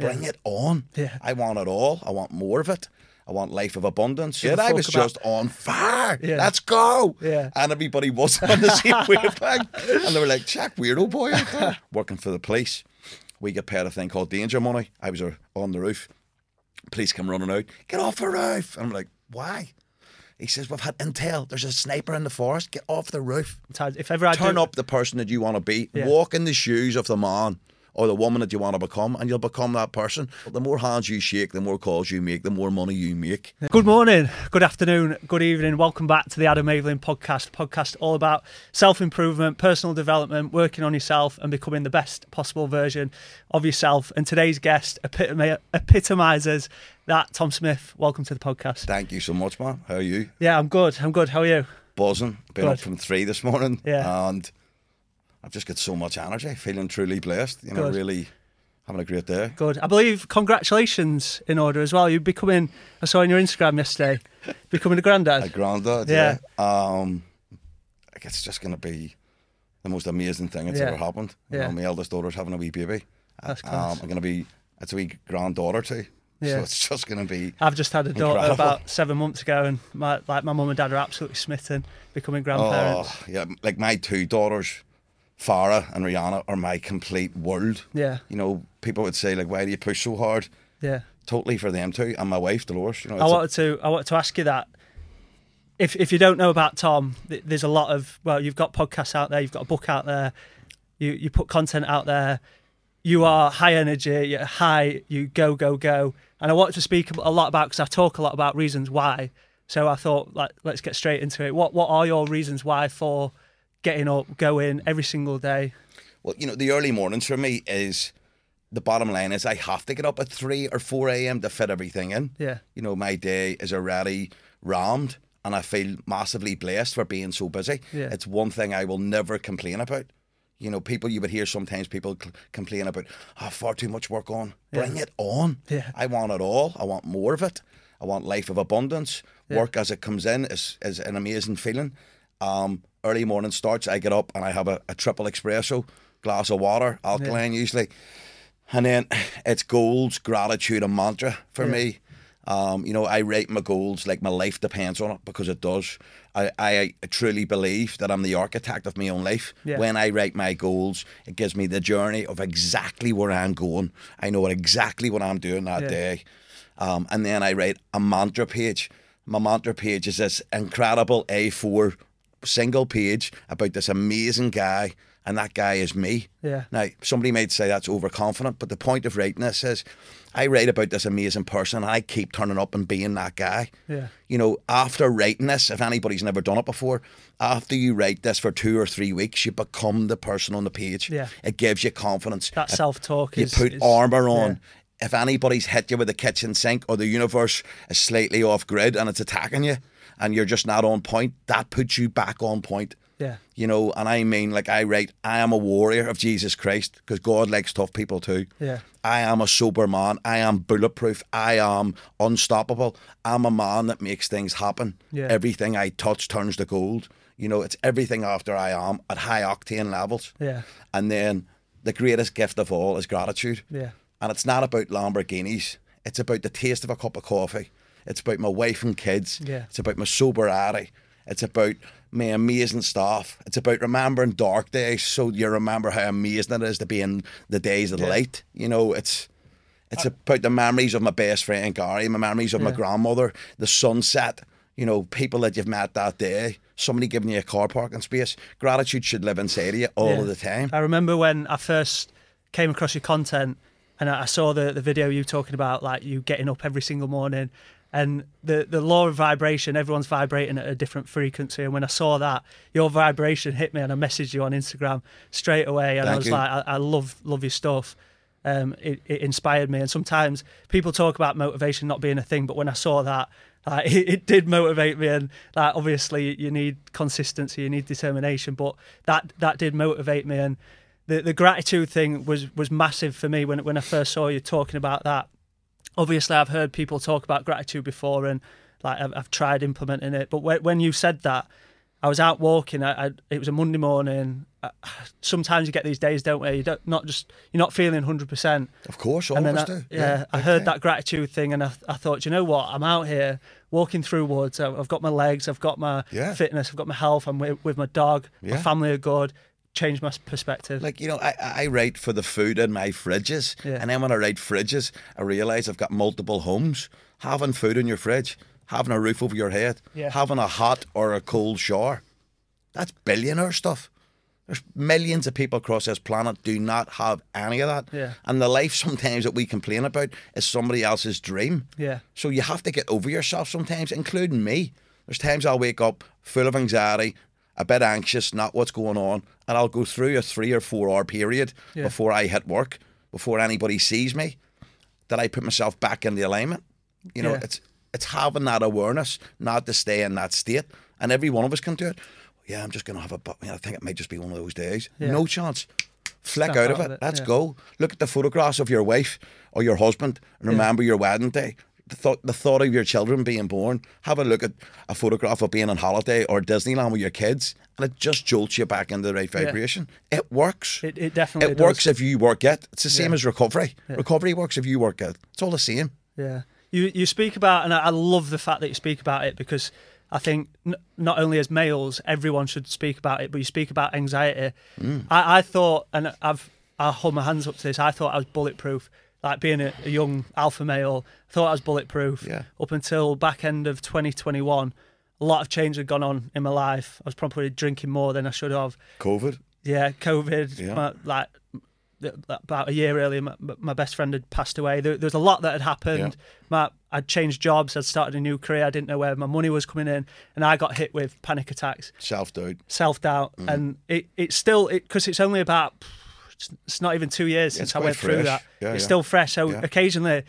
Bring it on. Yeah. I want it all. I want more of it. I want life of abundance. Yeah, I was about- just on fire. Yeah. Let's go. Yeah. And everybody was on the same wavelength. And they were like, Jack, weirdo boy out there. Working for the police. We get paid a thing called danger money. I was uh, on the roof. Police come running out. Get off the roof. And I'm like, why? He says, We've had intel. There's a sniper in the forest. Get off the roof. If ever I Turn do, up the person that you want to be. Yeah. Walk in the shoes of the man or the woman that you want to become, and you'll become that person. The more hands you shake, the more calls you make, the more money you make. Good morning, good afternoon, good evening. Welcome back to the Adam Aveling podcast. Podcast all about self improvement, personal development, working on yourself, and becoming the best possible version of yourself. And today's guest epitomi- epitomizes that. Tom Smyth, welcome to the podcast. Thank you so much, man. How are you? Yeah, I'm good. I'm good. How are you? Buzzing. Been Good. up from three this morning. Yeah. And I've just got so much energy, feeling truly blessed. You know, Good. really having a great day. Good. I believe congratulations in order as well. You're becoming. I saw on your Instagram yesterday, becoming a granddad. A granddad, Yeah. yeah. Um, like it's just going to be the most amazing thing that's Yeah. ever happened. You Yeah. know, my eldest daughter's having a wee baby. That's Um. I'm going to be, it's a wee granddaughter too. Yeah. So it's just going to be I've just had a daughter Incredible. about seven months ago, and my like my mum and dad are absolutely smitten, becoming grandparents. Oh, yeah. Like my two daughters, Farah and Rihanna, are my complete world. Yeah, You know, people would say, like, why do you push so hard? yeah. Totally for them too. And my wife, Dolores. You know, I it's a- wanted to I wanted to ask you that. If if you don't know about Tom, th- there's a lot of well, you've got podcasts out there, you've got a book out there, you you put content out there. You are high energy, you're high, you go go go, and I wanted to speak a lot about because I talk a lot about reasons why. So I thought, like, let's get straight into it. What what are your reasons why for getting up, going every single day? Well, you know, the early mornings for me is the bottom line is I have to get up at 3 or 4 a.m. to fit everything in. Yeah. You know, my day is already rammed and I feel massively blessed for being so busy. Yeah. It's one thing I will never complain about. You know, people, you would hear sometimes people complain about, oh, far too much work on. Bring it on. Yeah. I want it all. I want more of it. I want life of abundance. Work as it comes in is, is an amazing feeling. Um, early morning starts, I get up and I have a, a triple espresso, glass of water, alkaline usually. And then it's goals, gratitude, and mantra for me. Um, you know, I rate my goals like my life depends on it because it does. I, I truly believe that I'm the architect of my own life. Yeah. When I write my goals, it gives me the journey of exactly where I'm going. I know exactly what I'm doing that Yeah. day. Um, and then I write a mantra page. My mantra page is this incredible A4 single page about this amazing guy, and that guy is me. Yeah. Now, somebody might say that's overconfident, but the point of writing this is I write about this amazing person and I keep turning up and being that guy. Yeah. You know, after writing this, if anybody's never done it before, after you write this for two or three weeks, you become the person on the page. Yeah. It gives you confidence. That self talk you is put is- armor on. yeah. If anybody's hit you with a kitchen sink or the universe is slightly off grid and it's attacking you and you're just not on point, that puts you back on point. Yeah. You know, and I mean, like I write, I am a warrior of Jesus Christ because God likes tough people too. Yeah. I am a sober man. I am bulletproof. I am unstoppable. I'm a man that makes things happen. Yeah. Everything I touch turns to gold. You know, it's everything after I am at high octane levels. Yeah. And then the greatest gift of all is gratitude. Yeah. And it's not about Lamborghinis. It's about the taste of a cup of coffee. It's about my wife and kids. Yeah. It's about my sober sobriety. It's about my amazing staff. It's about remembering dark days so you remember how amazing it is to be in the days of Yeah. light. You know, it's it's about the memories of my best friend Gary, my memories of my grandmother, the sunset, you know, people that you've met that day, somebody giving you a car parking space. Gratitude should live inside of you all Yeah. of the time. I remember when I first came across your content and I I saw the, the video you talking about, like you getting up every single morning and the, the law of vibration, everyone's vibrating at a different frequency. And when I saw that, your vibration hit me and I messaged you on Instagram straight away. And I was you. like, I, I love, love your stuff. Um, it, it inspired me. And sometimes people talk about motivation not being a thing, but when I saw that, like, it, it did motivate me. And like, obviously, you need consistency, you need determination, but that that did motivate me. And the, the gratitude thing was was massive for me when when I first saw you talking about that. Obviously, I've heard people talk about gratitude before, and like I've, I've tried implementing it. But when, when you said that, I was out walking. I, I, it was a Monday morning. uh, sometimes you get these days, don't we? You don't not just you're not feeling hundred percent. Of course, all And then I, do. yeah, I big heard that gratitude thing, and I, I thought, you know what? I'm out here walking through woods. I've got my legs, I've got my Yeah. fitness, I've got my health. I'm with, with my dog. My family are good. Changed my perspective. Like, you know, I, I write for the food in my fridges. Yeah. And then when I write fridges, I realise I've got multiple homes. Having food in your fridge, having a roof over your head, Yeah. having a hot or a cold shower. That's billionaire stuff. There's millions of people across this planet do not have any of that. Yeah. And the life sometimes that we complain about is somebody else's dream. yeah, So you have to get over yourself sometimes, including me. There's times I'll wake up full of anxiety, a bit anxious, not what's going on, and I'll go through a three or four hour period Yeah. before I hit work, before anybody sees me, that I put myself back in the alignment. You know, Yeah. it's it's having that awareness, not to stay in that state, and every one of us can do it. Yeah, I'm just gonna have a. bu- I think it might just be one of those days. Yeah. No chance. Flick Snap out of it. Let's yeah. go. Look at the photographs of your wife or your husband and remember your wedding day. The thought, the thought of your children being born. Have a look at a photograph of being on holiday or Disneyland with your kids, and it just jolts you back into the right Yeah. vibration. It works. it, it definitely It does. works if you work it. It's the same Yeah. as recovery. Recovery works if you work it. It's all the same. Yeah, you you speak about, and I I love the fact that you speak about it because I think n- not only as males, everyone should speak about it, but you speak about anxiety. Mm. I, I thought, and I've I hold my hands up to this. I thought I was bulletproof. Like being a, a young alpha male, I thought I was bulletproof. Yeah. Up until back end of 2021, a lot of change had gone on in my life. I was probably drinking more than I should have. COVID. Yeah, COVID. Yeah. My, like about a year earlier, my, my best friend had passed away. There, there was a lot that had happened. My, I'd changed jobs. I'd started a new career. I didn't know where my money was coming in, and I got hit with panic attacks, Self doubt. self doubt, Mm-hmm. and it it's still because it's only about it's, not even two years since I went through that. Yeah, it's yeah. still fresh. So Yeah. occasionally,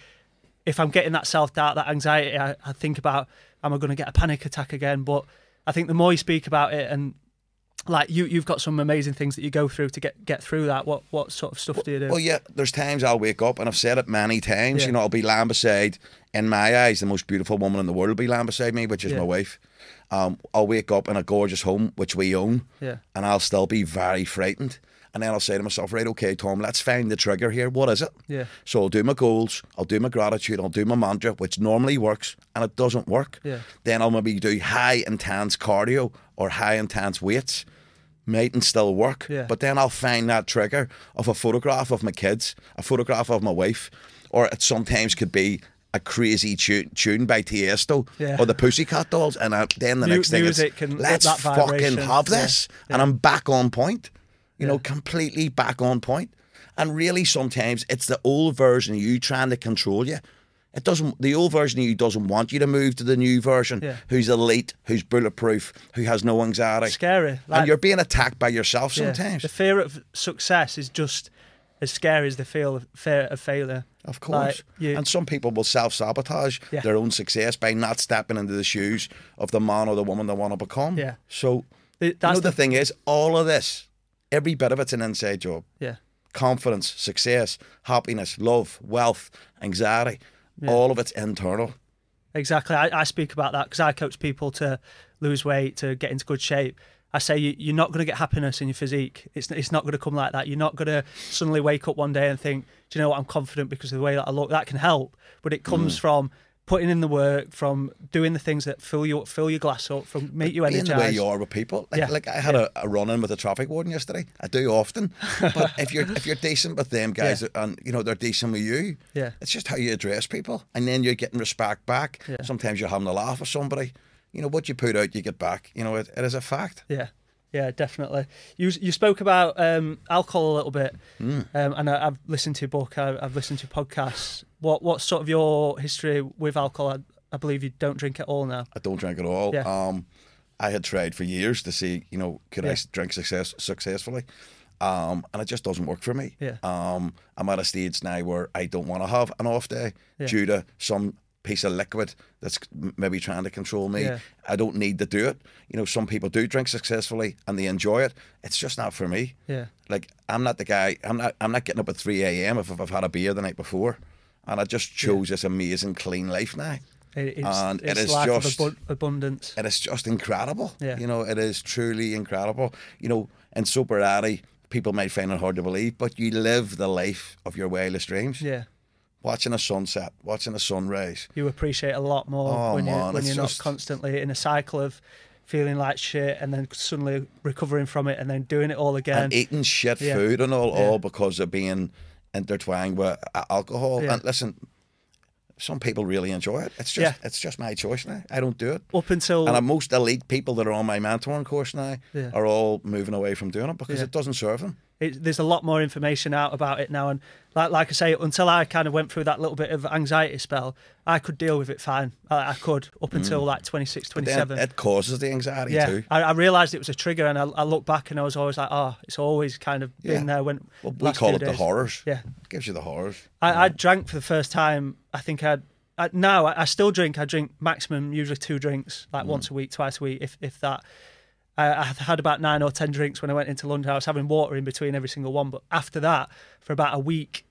if I'm getting that self doubt, that anxiety, I, I think about am I going to get a panic attack again? But I think the more you speak about it and like you, you've got some amazing things that you go through to get get through that. What what sort of stuff do you do? Well, yeah, there's times I'll wake up, and I've said it many times. Yeah. You know, I'll be lying beside, in my eyes, the most beautiful woman in the world will be lying beside me, which is Yeah. my wife. Um, I'll wake up in a gorgeous home, which we own, Yeah. and I'll still be very frightened. And then I'll say to myself, right, okay, Tom, let's find the trigger here. What is it? Yeah. So I'll do my goals, I'll do my gratitude, I'll do my mantra, which normally works, and it doesn't work. Yeah. Then I'll maybe do high intense cardio or high intense weights. Mightn't still work, Yeah. but then I'll find that trigger of a photograph of my kids, a photograph of my wife, or it sometimes could be a crazy tune, tune by Tiesto Yeah. or the Pussycat Dolls, and I, then the next thing is let's fucking have yeah, this, and I'm back on point. You know, completely back on point. And really, sometimes it's the old version of you trying to control you. It doesn't. The old version of you doesn't want you to move to the new version, Yeah. who's elite, who's bulletproof, who has no anxiety. Scary. Like, and you're being attacked by yourself yeah, sometimes. the fear of success is just as scary as the feel of fear of failure. Of course. Like, you- and some people will self sabotage Yeah. their own success by not stepping into the shoes of the man or the woman they want to become. Yeah. So, The- you know, the, the, thing is, all of this, every bit of it's an inside job. yeah. Confidence, success, happiness, love, wealth, anxiety, all of it's internal. Exactly. I, I speak about that because I coach people to lose weight, to get into good shape. I say you, you're not going to get happiness in your physique. It's it's not going to come like that. You're not going to suddenly wake up one day and think, do you know what? I'm confident because of the way that I look. That can help, but it comes Mm. from putting in the work, from doing the things that fill you fill your glass up, from make you Being energized. the way you are with people. Like, Yeah. like I had a, a run in with a traffic warden yesterday. I do often. But if you're if you're decent with them guys Yeah. and you know they're decent with you, Yeah. it's just how you address people. And then you're getting respect back. Yeah. Sometimes you're having a laugh with somebody. You know, what you put out you get back. You know, it, it is a fact. Yeah, yeah, definitely. You you spoke about um, alcohol a little bit, Hmm. um, and I, I've listened to your book. I, I've listened to podcasts. What what's sort of your history with alcohol? I, I believe you don't drink at all now. I don't drink at all. Yeah. Um, I had tried for years to see, you know, could I Yeah. s- drink success successfully, um, and it just doesn't work for me. Yeah. Um, I'm at a stage now where I don't want to have an off day Yeah. due to some piece of liquid that's maybe trying to control me. Yeah. I don't need to do it. You know, some people do drink successfully and they enjoy it. It's just not for me. Yeah, Like I'm not the guy. I'm not. I'm not getting up at three a.m. if I've had a beer the night before, and I just chose this amazing clean life now. it, it's, And it it's is just- abu- abundance. It is just incredible. Yeah. You know, it is truly incredible. You know, in sobriety, people might find it hard to believe, but you live the life of your wildest dreams. Yeah. Watching a sunset, watching a sunrise. You appreciate a lot more Oh, when, you, when you're just- not constantly in a cycle of feeling like shit and then suddenly recovering from it and then doing it all again. and eating shit Yeah. food and all, Yeah. all because of being intertwined with alcohol. Yeah. And listen, some people really enjoy it. It's just Yeah. it's just my choice now. I don't do it. Up until And most elite people that are on my mentoring course now Yeah. are all moving away from doing it because Yeah. it doesn't serve them. It, there's a lot more information out about it now, and like like I say, until I kind of went through that little bit of anxiety spell, I could deal with it fine. I, I could up until like 26, Mm. 27. it causes the anxiety yeah, too. I, I realised it was a trigger, and I, I look back and I was always like, oh, it's always kind of been Yeah. there when. Well, we call it the horrors. Yeah, It gives you the horrors. I, I drank for the first time. I think I'd. I, now I, I still drink. I drink maximum usually two drinks, like once a week, twice a week, if if that. I, I had about nine or ten drinks when I went into London. I was having water in between every single one, but after that, for about a week,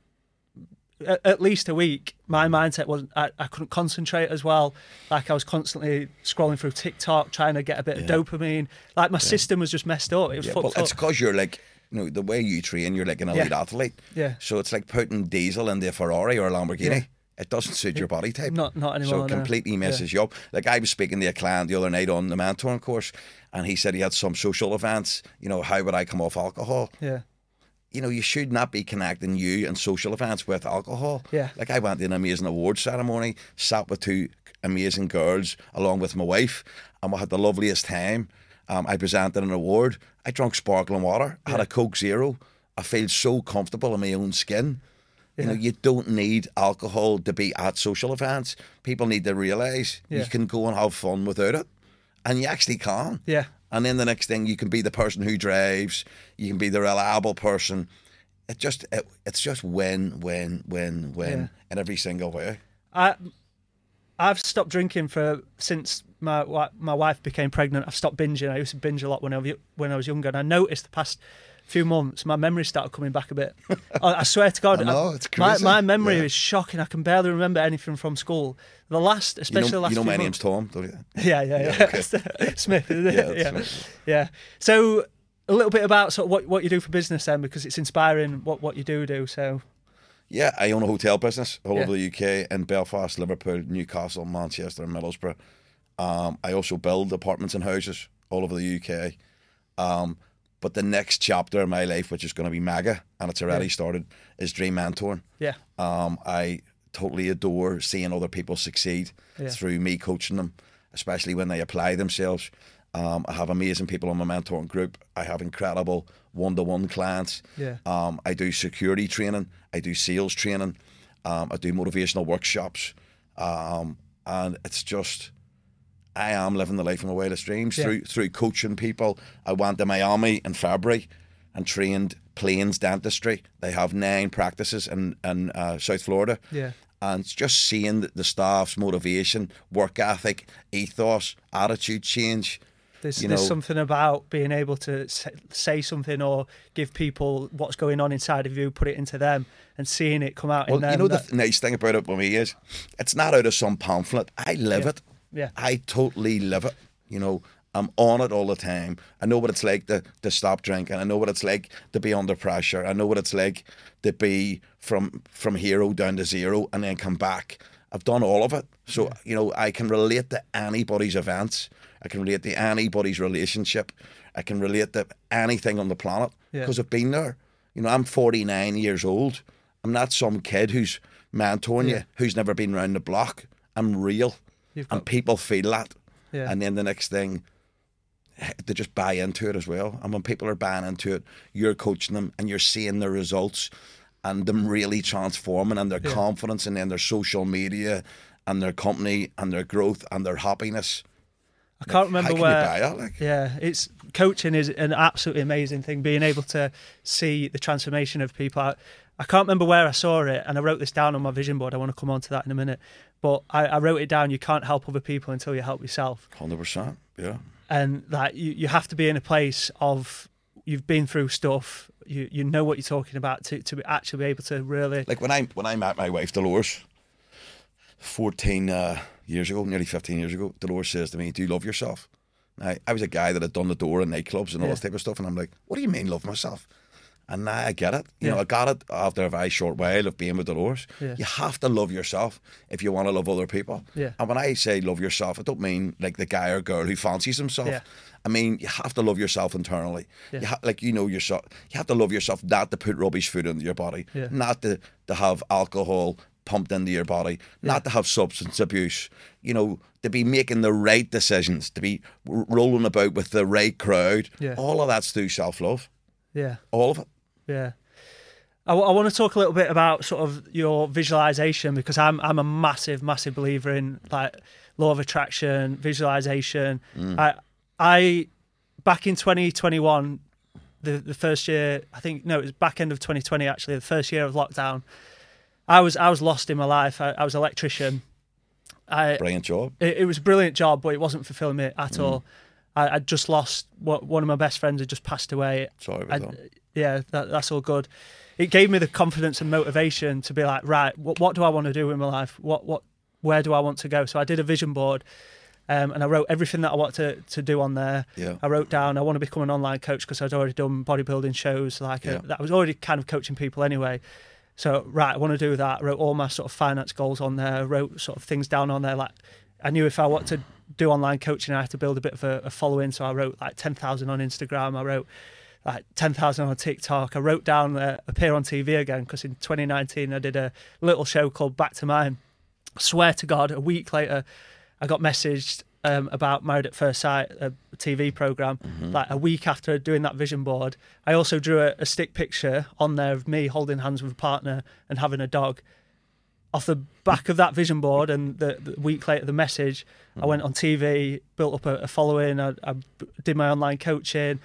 at, least a week, my mindset was I, I couldn't concentrate as well. Like I was constantly scrolling through TikTok, trying to get a bit of dopamine. Like my system was just messed up. It was Yeah, fucked well, it's because you're like, you know, the way you train, you're like an elite Yeah. athlete. Yeah. So it's like putting diesel in the Ferrari or a Lamborghini. Yeah. It doesn't suit your body type. Not- not So it completely messes you up. Like I was speaking to a client the other night on the mentoring course, and he said he had some social events. You know, how would I come off alcohol? Yeah, you know, you should not be connecting you and social events with alcohol. Yeah. Like I went to an amazing award ceremony, sat with two amazing girls along with my wife, and we had the loveliest time. Um, I presented an award. I drank sparkling water. I had a Coke Zero. I feel so comfortable in my own skin. You know, you don't need alcohol to be at social events. People need to realise you can go and have fun without it. And you actually can. yeah. And then the next thing, you can be the person who drives. You can be the reliable person. It just, it, it's just win, win, win, win Yeah. in every single way. I I've stopped drinking for since my my wife became pregnant. I've stopped binging. I used to binge a lot when I when I was younger, and I noticed the past few months my memory started coming back a bit. I, I swear to God, know, my my memory Yeah. is shocking. I can barely remember anything from school. The last, You especially the last you know my name's Tom, don't you? Yeah, yeah, yeah. Yeah, okay. Smyth? Yeah, Yeah, yeah. So a little bit about sort of what what you do for business then, because it's inspiring what what you do do. So Yeah, I own a hotel business all Yeah. over the UK in Belfast, Liverpool, Newcastle, Manchester, and Middlesbrough. Um, I also build apartments and houses all over the UK. Um, but the next chapter in my life, which is going to be mega, and it's already Yeah. started, is dream mentoring. yeah, Um, I totally adore seeing other people succeed Yeah. through me coaching them, especially when they apply themselves. Um, I have amazing people on my mentoring group. I have incredible one-to-one clients. Yeah. Um, I do security training. I do sales training. Um, I do motivational workshops. Um, and it's just, I am living the life of my wildest dreams Yeah. through through coaching people. I went to Miami in February and trained Plains Dentistry. They have nine practices in in uh, South Florida. Yeah. And just seeing the, the staff's motivation, work ethic, ethos, attitude change. There's, you there's know- something about being able to say, something or give people what's going on inside of you, put it into them, and seeing it come out Well, in them. you know the that- th- nice thing about it with me is, it's not out of some pamphlet. I live Yeah. it. Yeah. I totally love it. You know, I'm on it all the time. I know what it's like to, to stop drinking. I know what it's like to be under pressure. I know what it's like to be from from hero down to zero and then come back. I've done all of it. So, you know, I can relate to anybody's events. I can relate to anybody's relationship. I can relate to anything on the planet Yeah. because I've been there. You know, I'm 49 years old. I'm not some kid who's mentoring Yeah. you, who's never been round the block. I'm real. You've and got- people feel that. Yeah. And then the next thing, they just buy into it as well. And when people are buying into it, you're coaching them and you're seeing the results and them really transforming and their Yeah. confidence and then their social media and their company and their growth and their happiness. I can't remember How can where. that? Like, Yeah, it's coaching is an absolutely amazing thing. Being able to see the transformation of people. I, I can't remember where I saw it, and I wrote this down on my vision board. I want to come on to that in a minute, but I, I wrote it down. You can't help other people until you help yourself, hundred percent. Yeah. and that you, you have to be in a place of you've been through stuff. You you know what you're talking about to to be- actually be able to really. Like when I when I met my wife Dolores, fourteen uh, years ago, nearly fifteen years ago, Dolores says to me, "Do you love yourself?" Now, I was a guy that had done the door in nightclubs and all Yeah. this type of stuff, and I'm like, what do you mean love myself? And now I get it. You Yeah. know, I got it after a very short while of being with Dolores. Yeah. You have to love yourself if you want to love other people. Yeah. And when I say love yourself, I don't mean like the guy or girl who fancies himself. Yeah. I mean, you have to love yourself internally. Yeah. You ha- like you know yourself. You have to love yourself, not to put rubbish food into your body, Yeah. not to, to have alcohol pumped into your body, not to have substance abuse. You know, to be making the right decisions, to be r- rolling about with the right crowd. Yeah. All of that's through self love. Yeah. All of it. Yeah. I, want to talk a little bit about sort of your visualization because I'm I'm a massive massive believer in like law of attraction, visualization. Mm. I I back in 2021 the the first year, I think no, it was back end of 2020 actually, the first year of lockdown. I was I was lost in my life. I, I was an electrician. I Brilliant job. it, it was a brilliant job, but it wasn't fulfilling me at mm. all. I, I just lost what one of my best friends had just passed away. Sorry about I- that. Yeah, that, that's all good. It gave me the confidence and motivation to be like, right, what, what do I want to do in my life? What what where do I want to go? So I did a vision board, um, and I wrote everything that I want to to do on there. Yeah. I wrote down I want to become an online coach because I'd already done bodybuilding shows. Like uh, Yeah. that, I was already kind of coaching people anyway. So right, I want to do that. I wrote all my sort of finance goals on there. I wrote sort of things down on there. Like I knew if I want to do online coaching, I have to build a bit of a, a following. So I wrote like ten thousand on Instagram. I wrote like ten thousand on TikTok. I wrote down uh, appear on TV again because in 2019 I did a little show called Back to Mine. I swear to God, a week later, I got messaged um, about Married at First Sight, a TV program. Like a week after doing that vision board, I also drew a, a stick picture on there of me holding hands with a partner and having a dog. Off the back of that vision board, and the, the week later, the message, I went on TV, built up a, a following. I did my online coaching,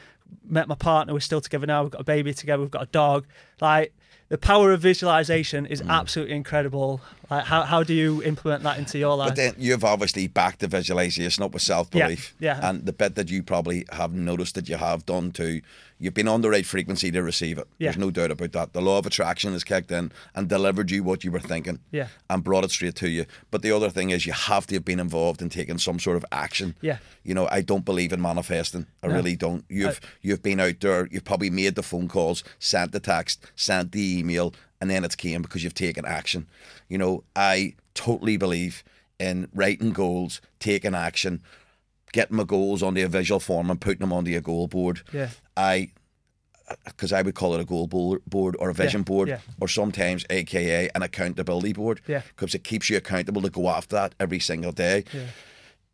met my partner. We're still together now. We've got a baby together. We've got a dog. Like the power of visualization is mm. absolutely incredible. Like how how do you implement that into your life? But then you've obviously backed the visualization up with self belief. Yeah, yeah. And the bit that you probably have noticed that you have done too, you've been on the right frequency to receive it. Yeah. There's no doubt about that. The law of attraction has kicked in and delivered you what you were thinking. Yeah. And brought it straight to you. But the other thing is you have to have been involved in taking some sort of action. Yeah. You know, I don't believe in manifesting. I No. really don't. You've you've been out there, you've probably made the phone calls, sent the text, sent the email, and then it's came because you've taken action. You know, I totally believe in writing goals, taking action, getting my goals onto a visual form and putting them onto a goal board. Yeah. I because I would call it a goal board or a vision board yeah. or sometimes AKA an accountability board Yeah. because it keeps you accountable to go after that every single day Yeah.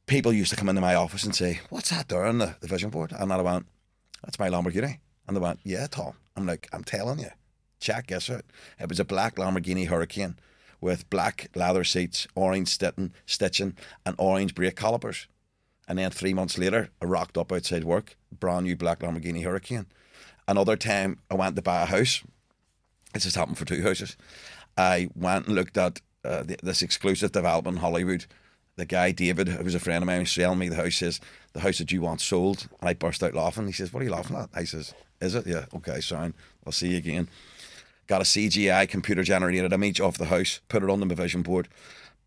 people used to come into my office and say, What's that there on the, the vision board? And I went, That's my Lamborghini. And they went, Yeah, Tom. I'm like, I'm telling you. Check this out. It was a black Lamborghini Huracán with black leather seats, orange stitching, stitching, and orange brake calipers. And then three months later, I rocked up outside work, brand new black Lamborghini Huracán. Another time, I went to buy a house. This has happened for two houses. I went and looked at uh, th this exclusive development in Holywood. The guy, David, who was a friend of mine, was selling me the house, says, The house that you want sold. And I burst out laughing. He says, What are you laughing at? I says, Is it? Yeah, okay, sound. I'll see you again. Got a CGI computer generated image of the house, put it on the vision board,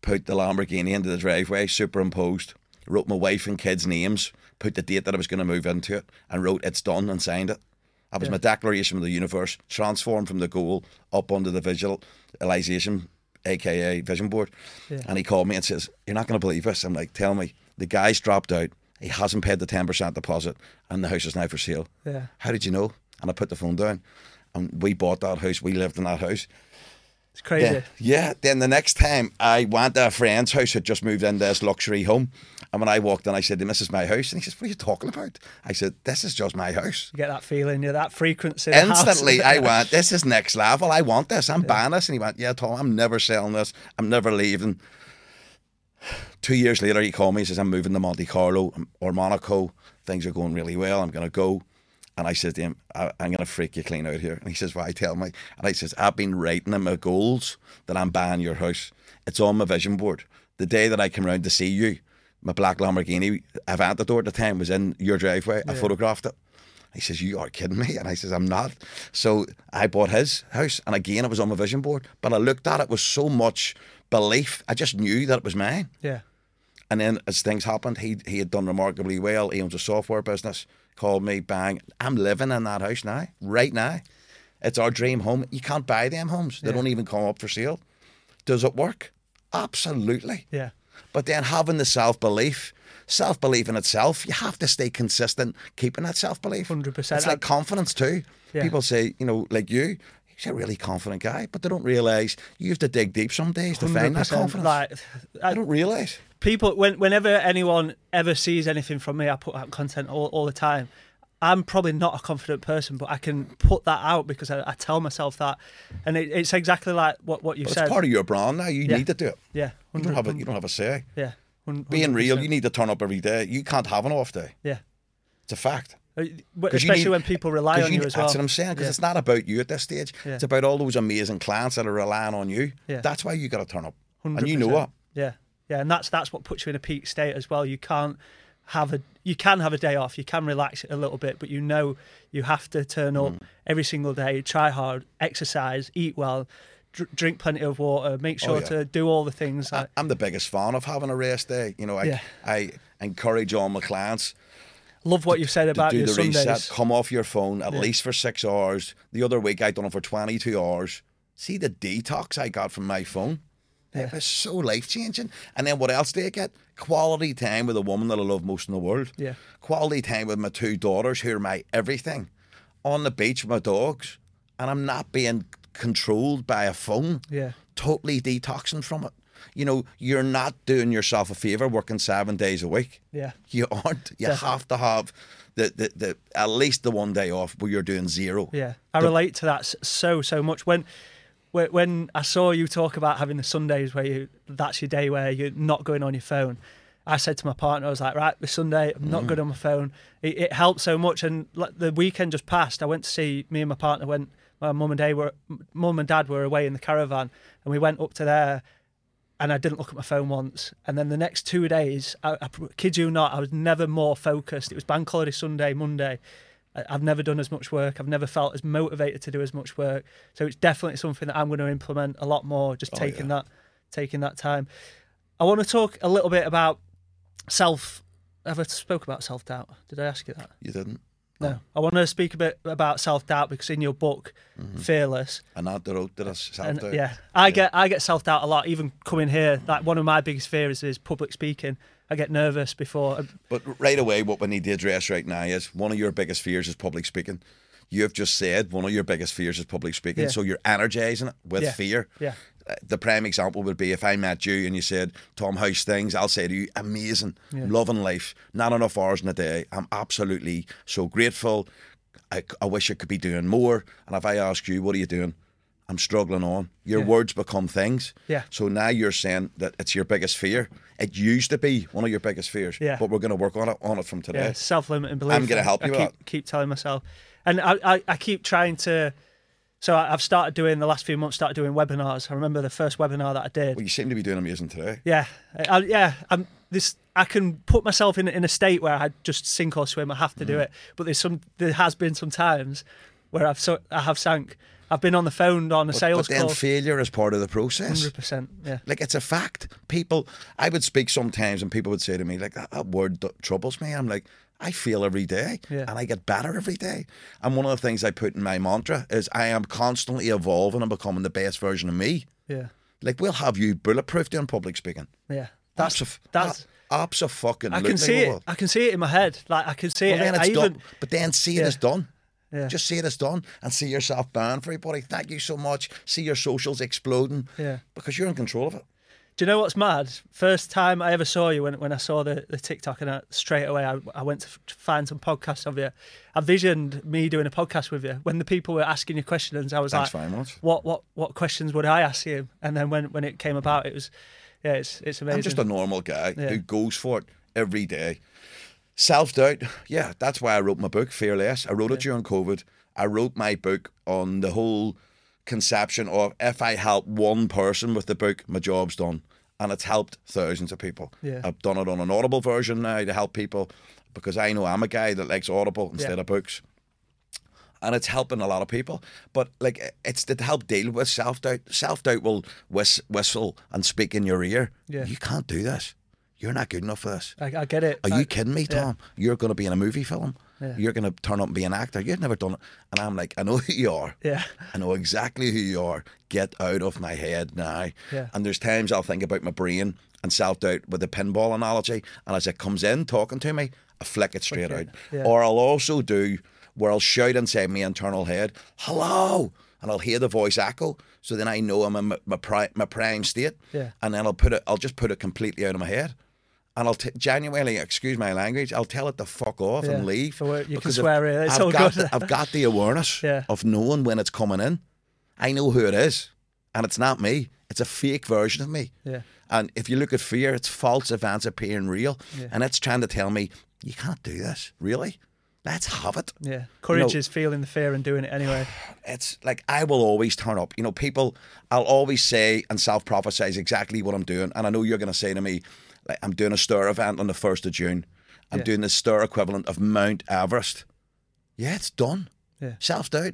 put the Lamborghini into the driveway, superimposed, wrote my wife and kids' names, put the date that I was going to move into it, and wrote it's done and signed it. That was my declaration of the universe, transformed from the goal up onto the visualization, aka vision board. Yeah. And he called me and says, You're not going to believe this. I'm like, Tell me. The guy's dropped out. He hasn't paid the 10% deposit, and the house is now for sale. Yeah. How did you know? And I put the phone down. And we bought that house. We lived in that house. It's crazy. Yeah. yeah. Then the next time I went to a friend's house had just moved into this luxury home. And when I walked in, I said This is my house. And he says, What are you talking about? I said, This is just my house. You get that feeling, yeah, that frequency. in. Instantly, I went, This is next level. I want this. I'm buying this. And he went, Yeah, Tom, I'm never selling this. I'm never leaving. Two years later, he called me. He says, I'm moving to Monte Carlo or Monaco. Things are going really well. I'm going to go. And I said to him, I, I'm going to freak you clean out here. And he says, Why? Tell me. And I says, I've been writing in my goals that I'm buying your house. It's on my vision board. The day that I come round to see you, my black Lamborghini Aventador at the time was in your driveway. I photographed it. He says, You are kidding me. And I says, I'm not. So I bought his house. And again, it was on my vision board. But I looked at it with so much belief. I just knew that it was mine. Yeah. And then as things happened, he he had done remarkably well. He owns a software business. Called me, bang. I'm living in that house now, right now. It's our dream home. You can't buy them homes. They Yeah. don't even come up for sale. Does it work? Absolutely. Yeah. But then having the self belief, self belief in itself, you have to stay consistent keeping that self belief. 100%. It's like confidence too. Yeah. People say, you know, like you, he's a really confident guy, but they don't realise you have to dig deep some days to find that confidence. Like, I I, don't realise. People, when, whenever anyone ever sees anything from me, I put out content all, all the time. I'm probably not a confident person, but I can put that out because I, I tell myself that, and it, it's exactly like what what you But said. it's part of your brand now. You Yeah. need to do it. yeah, You don't have a, you don't have a say. yeah, hun- Being real, you need to turn up every day. You can't have an off day. yeah, It's a fact. Uh, you especially need- when people rely on you, need- as well. That's what I'm saying. Because Yeah. it's not about you at this stage. Yeah. It's about all those amazing clients that are relying on you. Yeah. That's why you got to turn up. And you know 100%. Yeah, yeah, and that's that's what puts you in a peak state as well. You can't have a you can have a day off. You can relax a little bit, but you know you have to turn up Mm. every single day, try hard, exercise, eat well, dr- drink plenty of water, make sure Oh, yeah. to do all the things. I- Like, I'm the biggest fan of having a race day. You know, I Yeah. I encourage all my clients love what you've said to about do your the Sundays. reset, come off your phone at least for six hours. The other week I done it for 22 hours. See the detox I got from my phone. It was so life changing. And then what else do you get? Quality time with a woman that I love most in the world. Yeah. Quality time with my two daughters who are my everything. On the beach with my dogs. And I'm not being controlled by a phone. Yeah. Totally detoxing from it. You know, you're not doing yourself a favour working seven days a week. Yeah. You aren't. You Definitely. have to have the, the, the at least the one day off where you're doing zero. Yeah, I relate to that so so much. When when- when I saw you talk about having the Sundays where you that's your day where you're not going on your phone, I said to my partner, I was like, right, this Sunday I'm not mm-hmm. good on my phone. It, it helped so much. And like, the weekend just passed. I went to see me and my partner went. My mum and dad were mum and dad were away in the caravan, and we went up to there. And I didn't look at my phone once. And then the next two days, I, I kid you not, I was never more focused. It was Bank Holiday Sunday, Monday. I've never done as much work. I've never felt as motivated to do as much work. So it's definitely something that I'm going to implement a lot more. Just Oh, taking yeah. that, taking that time. I want to talk a little bit about self. Have I spoke about self doubt? Did I ask you that? You didn't. No. Oh. I want to speak a bit about self doubt because in your book, mm-hmm. Fearless, And that the road to us self doubt. yeah, I get I get self doubt a lot. Even coming here, like one of my biggest fears is public speaking. I get nervous before. But right away, what we need to address right now is one of your biggest fears is public speaking. You've just said one of your biggest fears is public speaking. Yeah. So you're energizing it with Yeah. fear. Yeah. Uh, The prime example would be if I met you and you said, Tom, how's things? I'll say to you, amazing, loving life, not enough hours in a day. I'm absolutely so grateful. I, I wish I could be doing more. And if I ask you, what are you doing? I'm struggling on. Your Yeah. words become things. Yeah. So now you're saying that it's your biggest fear. It used to be one of your biggest fears. Yeah. But we're going to work on it on it from today. Yeah, self-limiting belief. I'm gonna help I you keep, keep telling myself, and I, I, I keep trying to. So I- I've started doing the last few months. Started doing webinars. I remember the first webinar that I did. Well, you seem to be doing amazing today. Yeah, I, yeah. I'm this. I can put myself in in a state where I just sink or swim. I have to Mm. do it. But there's some. There has been some times where I've so I have sank. I've been on the phone on a But, sales but then call. failure is part of the process. Hundred percent. Yeah. Like it's a fact. People, I would speak sometimes, and people would say to me, like that, that word troubles me. I'm like, I feel every day, Yeah. and I get better every day. And one of the things I put in my mantra is, I am constantly evolving and becoming the best version of me. Yeah. Like we'll have you bulletproof doing public speaking. Yeah. That's Abso- that's. a- fucking. I can see it. I can see it in my head. Like I can see Well, it. then I it's even. done. But then see it Yeah. as done. Yeah. Just see it as done and see yourself banned for everybody. Thank you so much. See your socials exploding. Yeah. Because you're in control of it. Do you know what's mad? First time I ever saw you when, when I saw the, the TikTok and I, straight away I, I went to f- find some podcasts of you. I visioned me doing a podcast with you. When the people were asking you questions, I was Thanks like, very much. "What what what questions would I ask you?" And then when, when it came about, it was yeah, it's it's amazing. I'm just a normal guy Yeah. who goes for it every day. Self doubt, yeah, that's why I wrote my book, Fearless. I wrote it during COVID. I wrote my book on the whole conception of if I help one person with the book, my job's done. And it's helped thousands of people. Yeah. I've done it on an Audible version now to help people because I know I'm a guy that likes Audible instead Yeah. of books. And it's helping a lot of people. But like it's to help deal with self doubt. Self doubt will whis- whistle and speak in your ear. Yeah. You can't do this. You're not good enough for this. I, I get it. Are I- you kidding me, yeah. Tom? You're going to be in a movie film. Yeah. You're going to turn up and be an actor. You've never done it. And I'm like, I know who you are. Yeah. I know exactly who you are. Get out of my head now. Yeah. And there's times I'll think about my brain and self doubt with the pinball analogy. And as it comes in talking to me, I flick it straight Flick out. yeah. Or I'll also do where I'll shout inside my internal head, hello. And I'll hear the voice echo. So then I know I'm in my, my, pri- my prime state. Yeah. And then I'll put it, I'll just put it completely out of my head. And I'll t- genuinely, excuse my language, I'll tell it to fuck off Yeah. and leave. So, uh, you can swear it, it's I've all got good. The, I've got the awareness Yeah. of knowing when it's coming in. I know who it is, and it's not me. It's a fake version of me. Yeah. And if you look at fear, it's false events appearing real, Yeah. and it's trying to tell me you can't do this. Really, let's have it. Yeah. Courage know- is feeling the fear and doing it anyway. It's like I will always turn up. You know, people, I'll always say and self prophesize exactly what I'm doing. And I know you're going to say to me, like, I'm doing a stir event on the 1st of June. I'm Yeah. doing the stir equivalent of Mount Everest. Yeah, it's done. Yeah. Self doubt,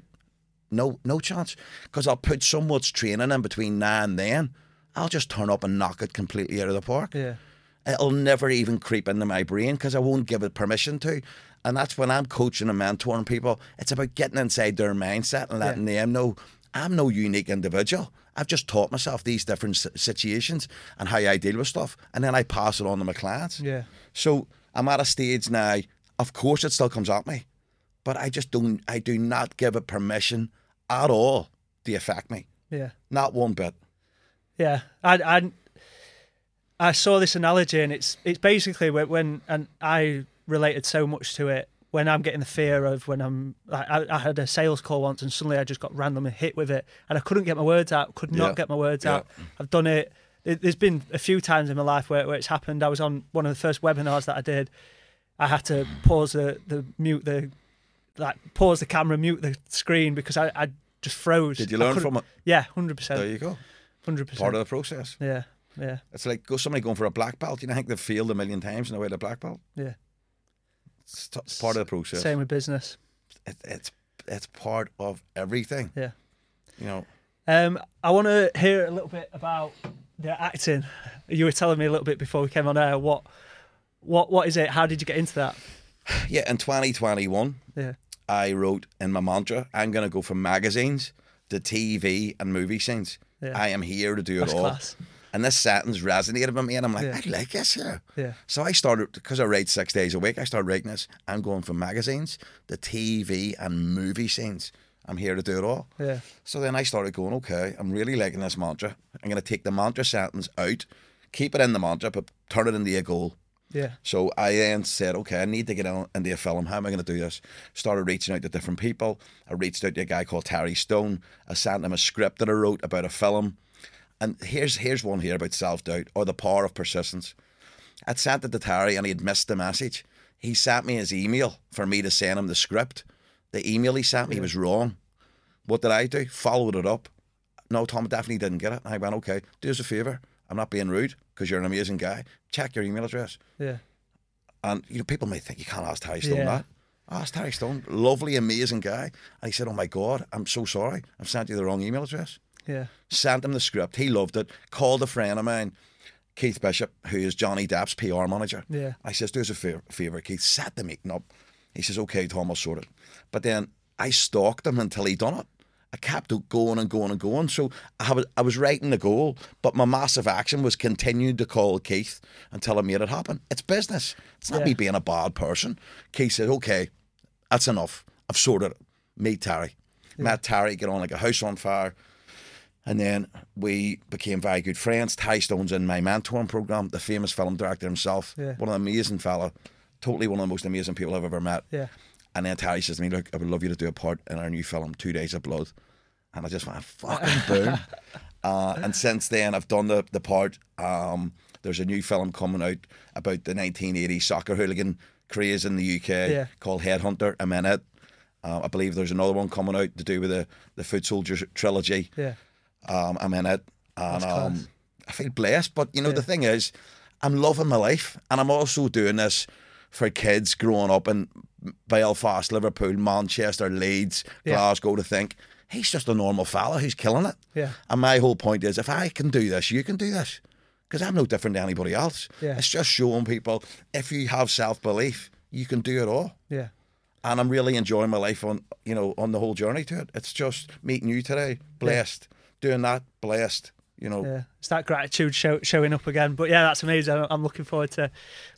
no, no chance. Because I'll put so much training in between now and then. I'll just turn up and knock it completely out of the park Yeah. it'll never even creep into my brain because I won't give it permission to. And that's when I'm coaching and mentoring people. It's about getting inside their mindset and letting them know I'm no unique individual. I've just taught myself these different situations and how I deal with stuff, and then I pass it on to my clients. Yeah. So I'm at a stage now. Of course, it still comes at me, but I just don't. I do not give it permission at all to affect me. Yeah. Not one bit. Yeah, I, I, I saw this analogy, and it's it's basically when, when and I related so much to it when I'm getting the fear of when I'm. I, I had a sales call once, and suddenly I just got randomly hit with it, and I couldn't get my words out. Could not Yeah. get my words Yeah. out. I've done it. There- There's been a few times in my life where, where it's happened. I was on one of the first webinars that I did. I had to pause the the mute the like pause the camera, mute the screen because I, I just froze. Did you learn from it? Yeah, hundred percent. There you go. Hundred percent. Part of the process. Yeah, yeah, It's like go somebody going for a black belt. You know, I think they've failed a million times in the way to black belt. yeah. It's t- part of the process. Same with business. It, it's it's part of everything. Yeah. You know, Um, I want to hear a little bit about the acting. You were telling me a little bit before we came on air. What, what, what is it? How did you get into that? yeah. In 2021, Yeah, I wrote in my mantra, "I'm going to go from magazines to TV and movie scenes. Yeah. I am here to do that's it all." class. And this sentence resonated with me, and I'm like, Yeah. I like this here. Yeah, So I started because I write six days a week. I started writing this. I'm going from magazines the TV and movie scenes. I'm here to do it all. yeah, So then I started going, okay, I'm really liking this mantra. I'm going to take the mantra sentence out, keep it in the mantra, but turn it into a goal. yeah, So I then said, okay, I need to get on into a film. How am I going to do this? Started reaching out to different people. I reached out to a guy called Terry Stone. I sent him a script that I wrote about a film. And here's here's one here about self doubt or the power of persistence. I'd sent it to Terry and he had missed the message. He sent me his email for me to send him the script. The email he sent me was wrong. What did I do? Followed it up. No, Tom definitely didn't get it. And I went, okay, do us a favour. I'm not being rude because you're an amazing guy. Check your email address. yeah, And you know, people may think you can't ask Terry Stone Yeah. that. I asked Terry Stone, lovely, amazing guy. And he said, Oh my God, I'm so sorry. I've sent you the wrong email address. Yeah, Sent him the script. He loved it. Called a friend of mine, Keith Bishop, who is Johnny Depp's PR manager. Yeah. I says, Do us a fa- favour, Keith. Set the meeting up. He says, Okay, Tom, I'll sort it. But then I stalked him until he done it. I kept going and going and going. So I was, I was writing the goal, but my massive action was continuing to call Keith until I made it happen. It's business. It's not Yeah. me being a bad person. Keith said, okay, that's enough. I've sorted it. Meet Terry. Met Terry, get on like a house on fire. And then we became very good friends. Ty Stone's in my mentoring program, the famous film director himself. Yeah. One of the amazing fella. Totally one of the most amazing people I've ever met. yeah, And then Terry says to me, Look, I would love you to do a part in our new film, Two Days of Blood. And I just went, fucking boom. uh, and since then, I've done the, the part. Um, there's a new film coming out about the 1980s soccer hooligan craze in the UK Yeah. called Headhunter. I'm in it. Uh, I believe there's another one coming out to do with the, the Foot Soldiers trilogy. yeah, Um, I'm in it. And um, I feel blessed. But, you know, the thing is, I'm loving my life. And I'm also doing this for kids growing up in Belfast, Liverpool, Manchester, Leeds, Yeah. Glasgow to think, he's just a normal fella who's killing it. Yeah. And my whole point is, if I can do this, you can do this. because I'm no different to anybody else. Yeah. It's just showing people if you have self belief, you can do it all. Yeah. And I'm really enjoying my life on you know on the whole journey to it. It's just meeting you today, blessed. Doing that, blessed. You know, Yeah, it's that gratitude show, showing up again. But yeah, that's amazing. I'm looking forward to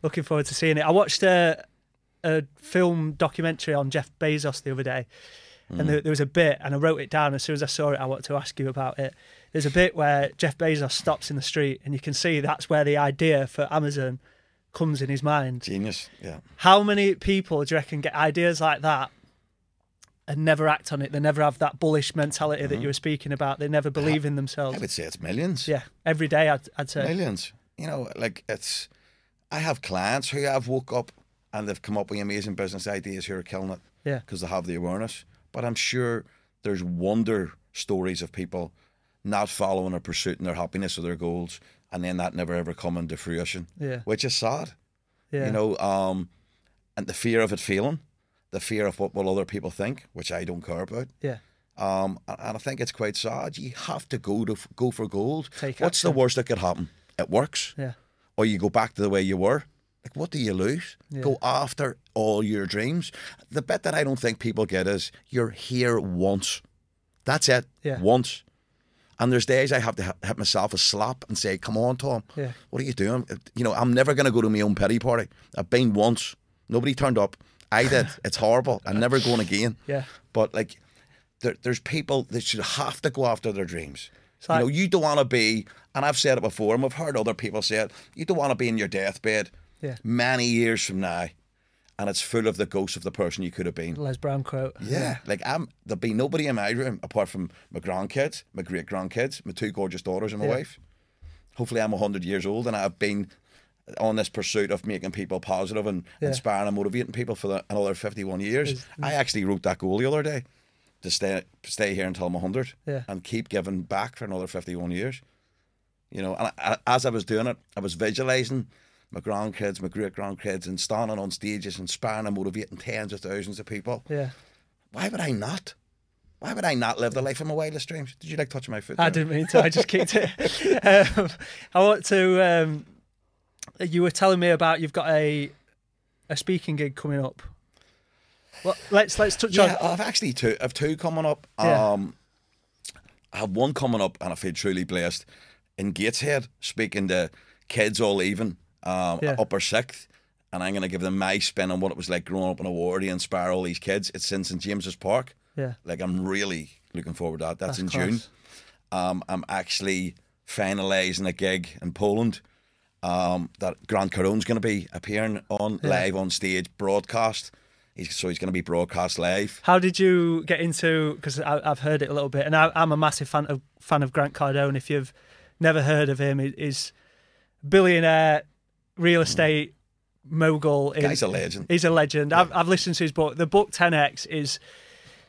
looking forward to seeing it. I watched a a film documentary on Jeff Bezos the other day, and mm. there, there was a bit, and I wrote it down as soon as I saw it. I want to ask you about it. There's a bit where Jeff Bezos stops in the street, and you can see that's where the idea for Amazon comes in his mind. genius. Yeah. How many people do you reckon get ideas like that and never act on it? They never have that bullish mentality that you were speaking about. They never believe in themselves. I would say it's millions. Yeah, every day I'd, I'd say. Millions. You know, like it's. I have clients who have woke up and they've come up with amazing business ideas who are killing it. Yeah. Because they have the awareness. But I'm sure there's wonder stories of people not following or pursuing their happiness or their goals, and then that never ever coming to fruition. Yeah. Which is sad. Yeah. You know, um, and the fear of it failing, the fear of what will other people think, which I don't care about. Yeah. Um, and I think it's quite sad. You have to go to go for gold. Take What's the worst that could happen? It works, Yeah. or you go back to the way you were. Like, what do you lose? Yeah. Go after all your dreams. The bit that I don't think people get is you're here once. That's it. Yeah. Once. And there's days I have to hit myself a slap and say, "Come on, Tom. Yeah. What are you doing? You know, I'm never going to go to my own pity party. I've been once. Nobody turned up. I did. it's horrible. I'm never going again. Yeah. But like, there, there's people that should have to go after their dreams. like- you know, you don't want to be, and I've said it before, and I've heard other people say it. You don't want to be in your deathbed Yeah. many years from now, and it's full of the ghosts of the person you could have been. Les Brown quote. Yeah, like I'm. There'll be nobody in my room apart from my grandkids, my great grandkids, my two gorgeous daughters, and my Yeah. wife. Hopefully, I'm hundred years old, and I've been on this pursuit of making people positive and Yeah. inspiring and motivating people for the, another fifty-one years. Is- I actually wrote that goal the other day to stay stay here until I'm hundred Yeah. and keep giving back for another fifty-one years. You know, and I, as I was doing it, I was visualizing my grandkids, my great grandkids, and standing on stages, and inspiring and motivating tens of thousands of people Yeah. why would I not? Why would I not live the life of my wildest dreams? Did you like touching my foot? I didn't mean to. I just kicked it. Um, I want to. Um, you were telling me about you've got a a speaking gig coming up. Well, let's let's touch Yeah, on. I've actually two. I've two coming up. Yeah. Um, I have one coming up, and I feel truly blessed in Gateshead, speaking to kids all even, um, Yeah. upper sixth, and I'm going to give them my spin on what it was like growing up in a ward to inspire all these kids. It's in St James's Park. Yeah. Like I'm really looking forward to that. That's, That's in class. June. Um, I'm actually finalising a gig in Poland um, that Grant Cardone's going to be appearing on Yeah. live on stage broadcast. He's, so he's going to be broadcast live. How did you get into? Because I've heard it a little bit, and I, I'm a massive fan of fan of Grant Cardone. If you've never heard of him, he- he's billionaire, real estate mogul. In, Guy's a legend. He's a legend. I've, I've listened to his book. The book 10x is.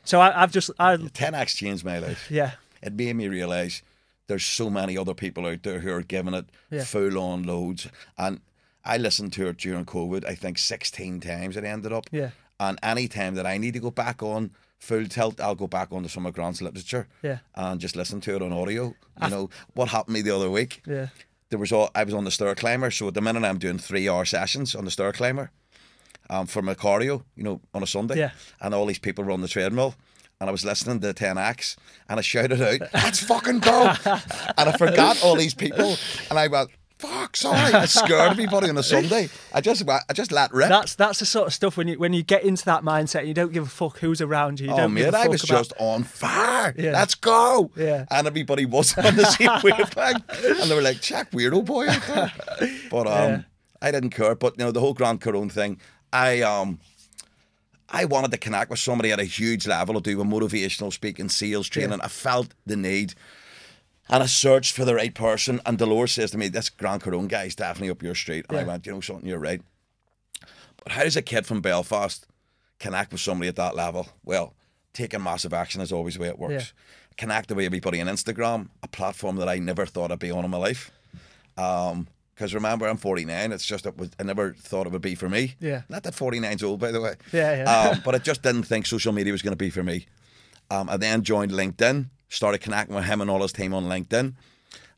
So I, I've just I 10x changed my life. yeah It made me realise there's so many other people out there who are giving it Yeah. full on loads. And I listened to it during COVID, I think 16 times it ended up. yeah And any time that I need to go back on full tilt, I'll go back onto some of Grant's literature yeah and just listen to it on audio. You know, what happened to me the other week? yeah There was all I was on the stair climber, so at the minute I'm doing three hour sessions on the stair climber. Um, for my cardio, you know, on a Sunday. Yeah. And all these people were on the treadmill. And I was listening to 10X and I shouted out, Let's fucking go. and I forgot all these people. And I went, Fuck, sorry. I scared everybody on a Sunday. I just I just let rip. that's that's the sort of stuff when you when you get into that mindset you don't give a fuck who's around you, you Oh, don't give mate, I was about just on fire. Yeah. Let's go. Yeah. And everybody was on the same wavelength. And they were like, check weirdo boy. But um, Yeah. I didn't care. But, you know, the whole Grant Cardone thing, I um, I wanted to connect with somebody at a huge level to do with motivational speaking, sales training. I felt the need. And I searched for the right person. And Dolores says to me, this Grant Cardone guy is definitely up your street. And I went, you know something, you're right. But how does a kid from Belfast connect with somebody at that level? Well, taking massive action is always the way it works. Connect with everybody on Instagram, a platform that I never thought I'd be on in my life. Um, because remember, I'm 49. It's just it was, I never thought it would be for me. Yeah. Not that 49's old, by the way. Yeah, yeah. Um, but I just didn't think social media was going to be for me. Um, I then joined LinkedIn, started connecting with him and all his team on LinkedIn.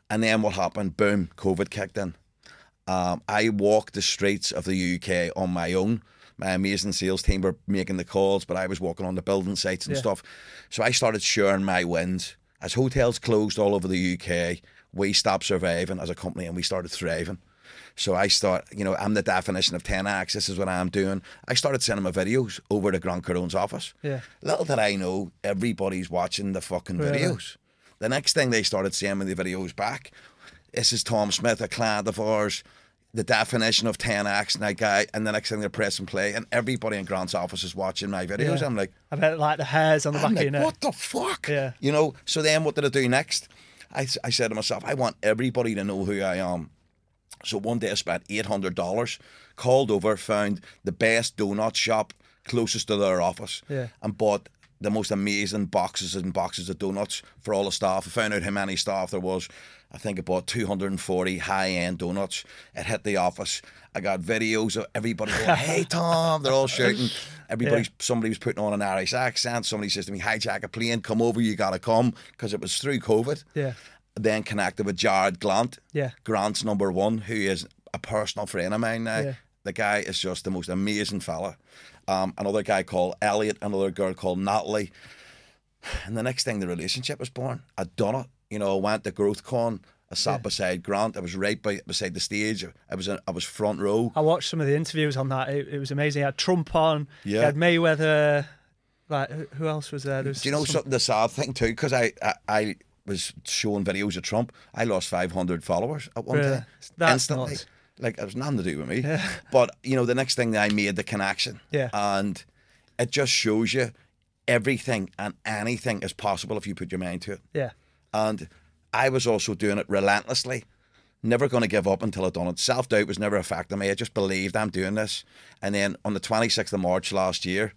And then what happened? Boom, COVID kicked in. Um, I walked the streets of the UK on my own. My amazing sales team were making the calls, but I was walking on the building sites and Yeah. stuff. So I started sharing my wins. As hotels closed all over the UK, we stopped surviving as a company and we started thriving. So I start, you know, I'm the definition of 10x. This is what I'm doing. I started sending my videos over to Grant Cardone's office. Yeah. Little did I know, everybody's watching the fucking Really? videos. The next thing they started sending me the videos back. This is Tom Smyth, a client of ours. The definition of 10x, and that guy, and the next thing they're pressing play, and everybody in Grant's office is watching my videos. Yeah. I'm like, I bet like the hairs on the back I'm of your neck. what the fuck? Yeah. You know, so then what did I do next? I, I said to myself, I want everybody to know who I am. So one day I spent $800, called over, found the best donut shop closest to their office, Yeah. and bought the most amazing boxes and boxes of donuts for all the staff. I found out how many staff there was. I think I bought 240 high end donuts. It hit the office. I got videos of everybody going, Hey Tom, they're all shouting. Everybody's somebody was putting on an Irish accent. Somebody says to me, hijack a plane, come over, you gotta come. Because it was through COVID. Yeah. Then connected with Jarrod Glandt. Yeah. Grant's number one, who is a personal friend of mine now. Yeah. The guy is just the most amazing fella. Um, another guy called Elliot, another girl called Natalie. And the next thing, the relationship was born. I'd done it. You know, I went to GrowthCon. I sat beside Grant. I was right by, beside the stage. I was I was front row. I watched some of the interviews on that. It, it was amazing. He had Trump on. He Yeah. had Mayweather. Like who- else was there? there was Do you know some- something? The sad thing too, because I, I I was showing videos of Trump. I lost five hundred followers at one Really? time That's instantly. nuts. Like it was nothing to do with me. But you know, the next thing I made the connection. Yeah. And it just shows you everything and anything is possible if you put your mind to it. Yeah. And I was also doing it relentlessly. Never going to give up until I'd done it. Self doubt was never a factor me. I just believed I'm doing this. And then on the 26th of March last year,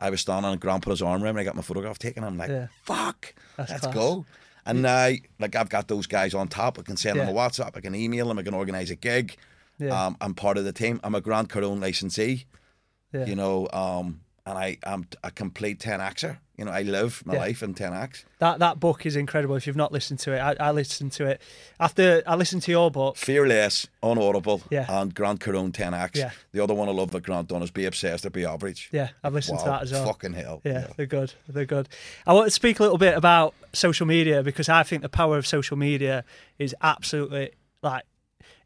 I was standing on Grandpa's arm around me. I got my photograph taken. I'm like, Yeah. fuck, That's let's class. go. And now, like, I've got those guys on top. I can send them a WhatsApp. I can email them. I can organise a gig. Yeah. Um, I'm part of the team. I'm a Grant Cardone licensee Yeah. you know, um, and I am a complete 10xer. You know, I live my Yeah. life in 10x. That that book is incredible. If you've not listened to it, I, I listened to it after I listened to your book. Fearless, on Audible, Yeah. and Grant Cardone 10x. Yeah. The other one I love that Grant done is Be Obsessed or Be Average. Yeah, I've listened wow, to that as well. Fucking hell. Yeah, they're good. They're good. I want to speak a little bit about social media because I think the power of social media is absolutely like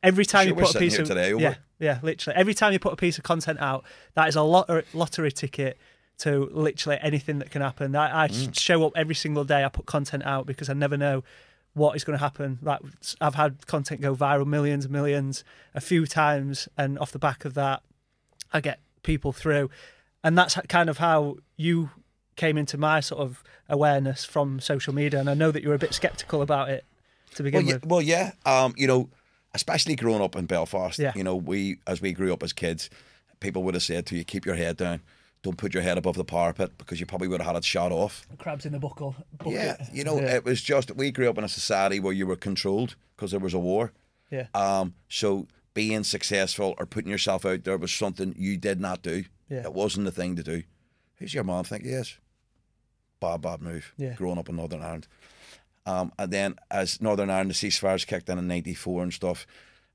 every time you put a piece of today, yeah, yeah, literally every time you put a piece of content out, that is a lot lottery ticket to literally anything that can happen. I, I Mm. show up every single day. I put content out because I never know what is going to happen. Like I've had content go viral, millions and millions, a few times, and off the back of that, I get people through, and that's kind of how you came into my sort of awareness from social media. And I know that you were a bit skeptical about it to Well, begin yeah, with. well, yeah. Um, you know, especially growing up in Belfast, Yeah. you know, we, as we grew up as kids, people would have said to you, keep your head down. Don't put your head above the parapet because you probably would have had it shot off. Crabs in the buckle. Yeah, you know, Yeah. it was just we grew up in a society where you were controlled because there was a war. Yeah. Um, so being successful or putting yourself out there was something you did not do. Yeah. It wasn't the thing to do. Who's your mom think yes. Bad, bad move. Yeah. Growing up in Northern Ireland. Um, and then as Northern Ireland, the ceasefires kicked in in 94 and stuff,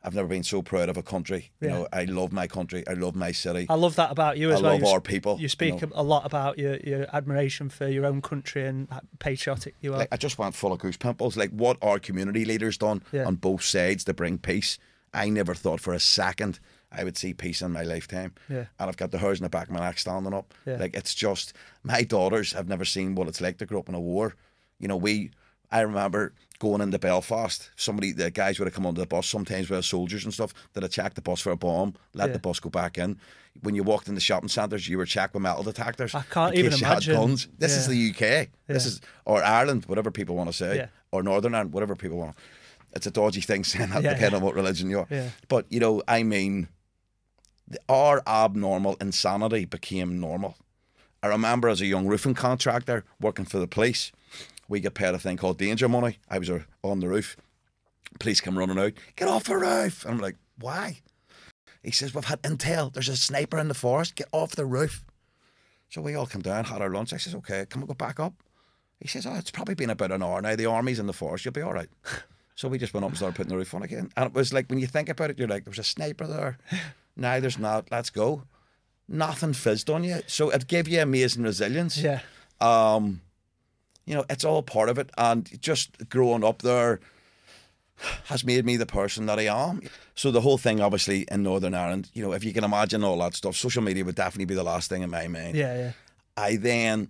I've never been so proud of a country. You Yeah. know, I love my country. I love my city. I love that about you as I well. I love You our people, You you speak know. a lot about your, your admiration for your own country and how patriotic you are. like I just went full of goose pimples. Like what our community leaders done Yeah. on both sides to bring peace. I never thought for a second I would see peace in my lifetime. Yeah. And I've got the hairs in the back of my neck standing up. Yeah. Like it's just my daughters have never seen what it's like to grow up in a war. You know, we I remember going into Belfast, somebody the guys would have come onto the bus sometimes with soldiers and stuff that had checked the bus for a bomb, let Yeah. the bus go back in. When you walked in the shopping centres, you were checked with metal detectors. I can't even imagine. Guns. This is the UK. This is or Ireland, whatever people want to say, Yeah. or Northern Ireland, whatever people want. It's a dodgy thing saying that, Yeah, depending yeah. on what religion you are. Yeah. But you know, I mean, the- our abnormal insanity became normal. I remember as a young roofing contractor working for the police, we get paid a thing called danger money. I was uh, on the roof. Police come running out, get off the roof. And I'm like, why? He says, we've had intel. There's a sniper in the forest. Get off the roof. So we all come down, had our lunch. I says, okay, can we go back up? He says, oh, it's probably been about an hour now. The army's in the forest. You'll be all right. So we just went up and started putting the roof on again. And it was like, when you think about it, you're like, there's a sniper there. now there's not. Let's go. Nothing fizzed on you. So it gave you amazing resilience. Yeah. Um, you know, it's all part of it. And just growing up there has made me the person that I am. So the whole thing, obviously, in Northern Ireland, you know, if you can imagine all that stuff, social media would definitely be the last thing in my mind. Yeah. Yeah. I then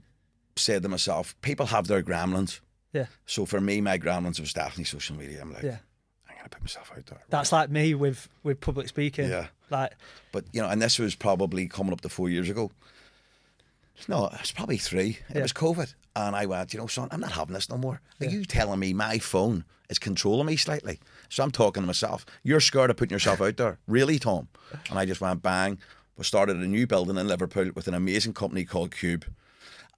said to myself, people have their gremlins. Yeah. So for me, my gremlins was definitely social media. I'm like, Yeah. I'm gonna put myself out there. That's like me with with public speaking. Yeah. Like But you know, and this was probably coming up to four years ago. No, it's probably three. It Yeah. was COVID, and I went, you know, son, I'm not having this no more. Are you telling me my phone is controlling me slightly? So I'm talking to myself. You're scared of putting yourself out there, really, Tom? And I just went bang. We started a new building in Liverpool with an amazing company called Cube,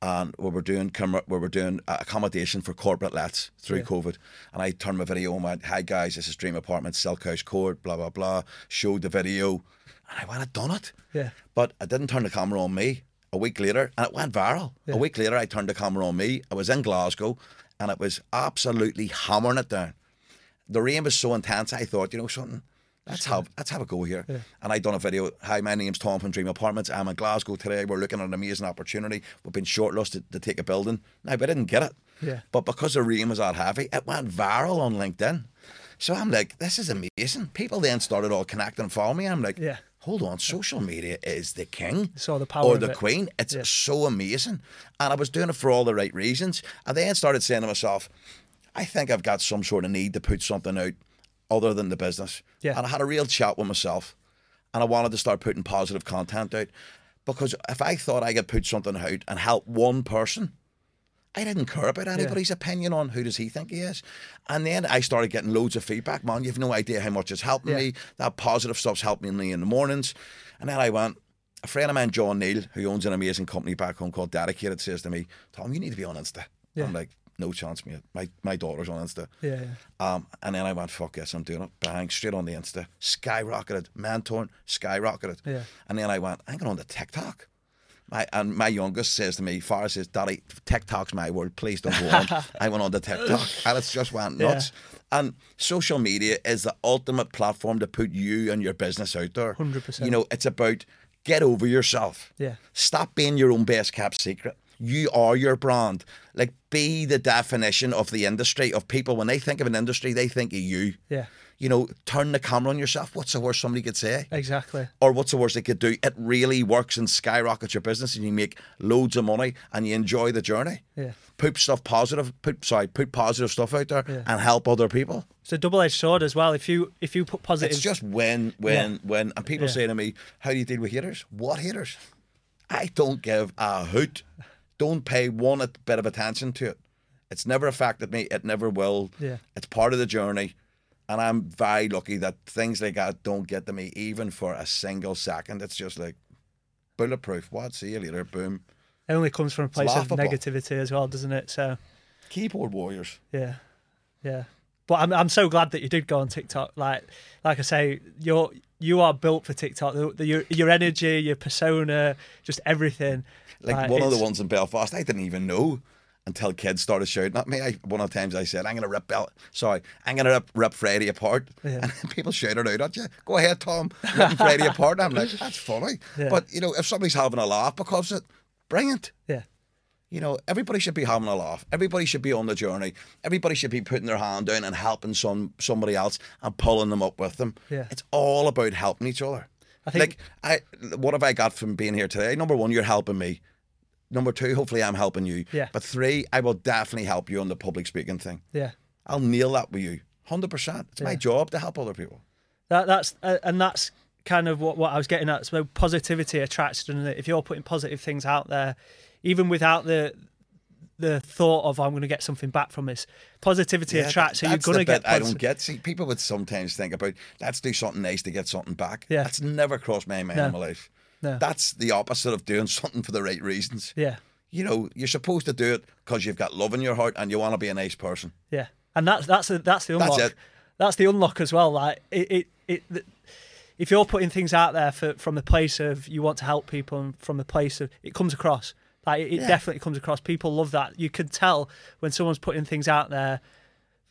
and we were doing we were doing accommodation for corporate lets through Yeah. COVID. And I turned my video and went, "Hi guys, this is Dream Apartments, Silk House Court, blah blah blah." Showed the video, and I went, "I'd done it." Yeah. But I didn't turn the camera on me. A week later, and it went viral. Yeah. A week later, I turned the camera on me. I was in Glasgow, and it was absolutely hammering it down. The rain was so intense. I thought, you know something. Let's have let's have a go here. And I done a video. Hi, my name's Tom from Dream Apartments. I'm in Glasgow today. We're looking at an amazing opportunity. We've been shortlisted to take a building. Now, but I didn't get it. Yeah. But because the rain was that heavy, it went viral on LinkedIn. So I'm like, this is amazing. People then started all connecting and following me. I'm like, Yeah. Hold on, social media is the king. The power Or the it. queen. It's so amazing. And I was doing it for all the right reasons. And then started saying to myself, I think I've got some sort of need to put something out other than the business. Yeah. And I had a real chat with myself. And I wanted to start putting positive content out. Because if I thought I could put something out and help one person, I didn't care about anybody's opinion on who does he think he is. And then I started getting loads of feedback. Man, you've no idea how much it's helping Yeah. me. That positive stuff's helping me in the mornings. And then I went, a friend of mine, John Neal, who owns an amazing company back home called Dedicated, says to me, Tom, you need to be on Insta. Yeah. I'm like, no chance, mate. My my daughter's on Insta. Yeah. yeah. Um, and then I went, fuck yes, I'm doing it. Bang, straight on the Insta. Skyrocketed. Mentoring, skyrocketed. Yeah. And then I went, I'm going on to TikTok. My, and my youngest says to me, Farah says, Daddy, TikTok's my word. Please don't go on. I went on to TikTok and it's just went nuts. And social media is the ultimate platform to put you and your business out there. 100%. You know, it's about get over yourself. Yeah. Stop being your own best kept secret. You are your brand. Like, be the definition of the industry, of people. When they think of an industry, they think of you. Yeah. You know, turn the camera on yourself. What's the worst somebody could say? Exactly. Or what's the worst they could do? It really works and skyrockets your business and you make loads of money and you enjoy the journey. Yeah. Put stuff positive, put sorry, put positive stuff out there Yeah. and help other people. It's a double-edged sword as well. If you if you put positive, It's just when, when, Yeah. when. And people Yeah. say to me, How do you deal with haters? What haters? I don't give a hoot. Don't pay one bit of attention to it. It's never affected me. It never will. Yeah. It's part of the journey. And I'm very lucky that things like that don't get to me even for a single second. It's just like bulletproof. What? See you later. Boom. it only comes from a place of negativity as well, doesn't it? So Keyboard warriors. yeah, yeah. But I'm I'm so glad that you did go on TikTok. Like like I say, you're you are built for TikTok. The, the, your your energy, your persona, just everything. Like one of the ones in Belfast, I didn't even know until kids started shouting at me. I, one of the times I said, "I'm gonna rip Bel, sorry, I'm gonna rip, rip Freddie apart," Yeah. and people shouted out at you, "Go ahead, Tom, ripping Freddie apart." And I'm like, "That's funny," Yeah. but you know, if somebody's having a laugh because of it, brilliant. Yeah, You know, everybody should be having a laugh. Everybody should be on the journey. Everybody should be putting their hand down and helping some somebody else and pulling them up with them. Yeah. It's all about helping each other. I think- like I what have I got from being here today? Number one, you're helping me. Number two, hopefully I'm helping you. Yeah. But three, I will definitely help you on the public speaking thing. yeah. I'll nail that with you. Hundred percent. It's my job to help other people. That that's uh, and that's kind of what, what I was getting at. So positivity attracts, doesn't? If you're putting positive things out there, even without the the thought of I'm going to get something back from this, positivity Yeah, attracts. So you're going to get. bit I don't get. See, people would sometimes think about let's do something nice to get something back. Yeah. That's never crossed my mind No. in my life. No. That's the opposite of doing something for the right reasons. Yeah, You know, you're supposed to do it because you've got love in your heart and you want to be a nice person. yeah, and that's that's the, that's the That's unlock. it. That's the unlock as well. Like it, it, it the, if you're putting things out there for, from the place of you want to help people and from the place of it comes across. Like it, it Yeah. definitely comes across. People love that. You can tell when someone's putting things out there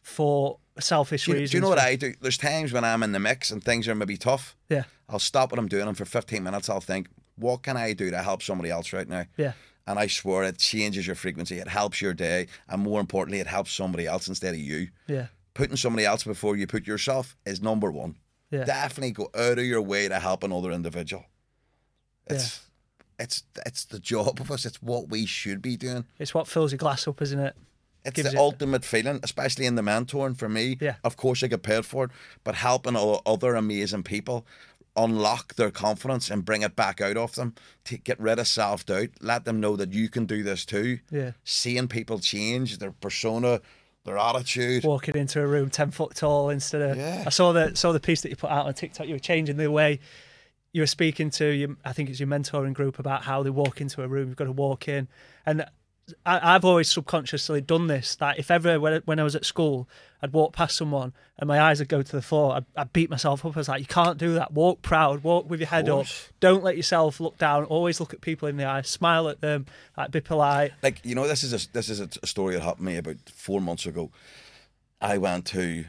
for selfish Do you, reasons. do you know what I do? There's times when I'm in the mix and things are maybe tough. Yeah, I'll stop what I'm doing and for 15 minutes I'll think, what can I do to help somebody else right now? yeah, And I swear it changes your frequency. It helps your day. And more importantly, it helps somebody else instead of you. yeah, Putting somebody else before you put yourself is number one. yeah. Definitely go out of your way to help another individual. It's it's it's the job of us. It's what we should be doing. It's what fills your glass up, isn't it? It's Gives the ultimate feeling, especially in the mentoring for me. Yeah. Of course, I get paid for it, but helping other amazing people unlock their confidence and bring it back out of them, to get rid of self doubt, let them know that you can do this too. Yeah. Seeing people change their persona, their attitude. Walking into a room ten foot tall instead of. Yeah. I saw the saw the piece that you put out on TikTok. You were changing the way you were speaking to your. I think it's your mentoring group about how they walk into a room. You've got to walk in, and I, I've always subconsciously done this. That if ever when, when I was at school, I'd walk past someone and my eyes would go to the floor. I'd, I'd beat myself up. I was like, "You can't do that. Walk proud. Walk with your head up. Don't let yourself look down. Always look at people in the eye. Smile at them. Like be polite. like you know this is a, this is a, a story that happened to me about four months ago. I went to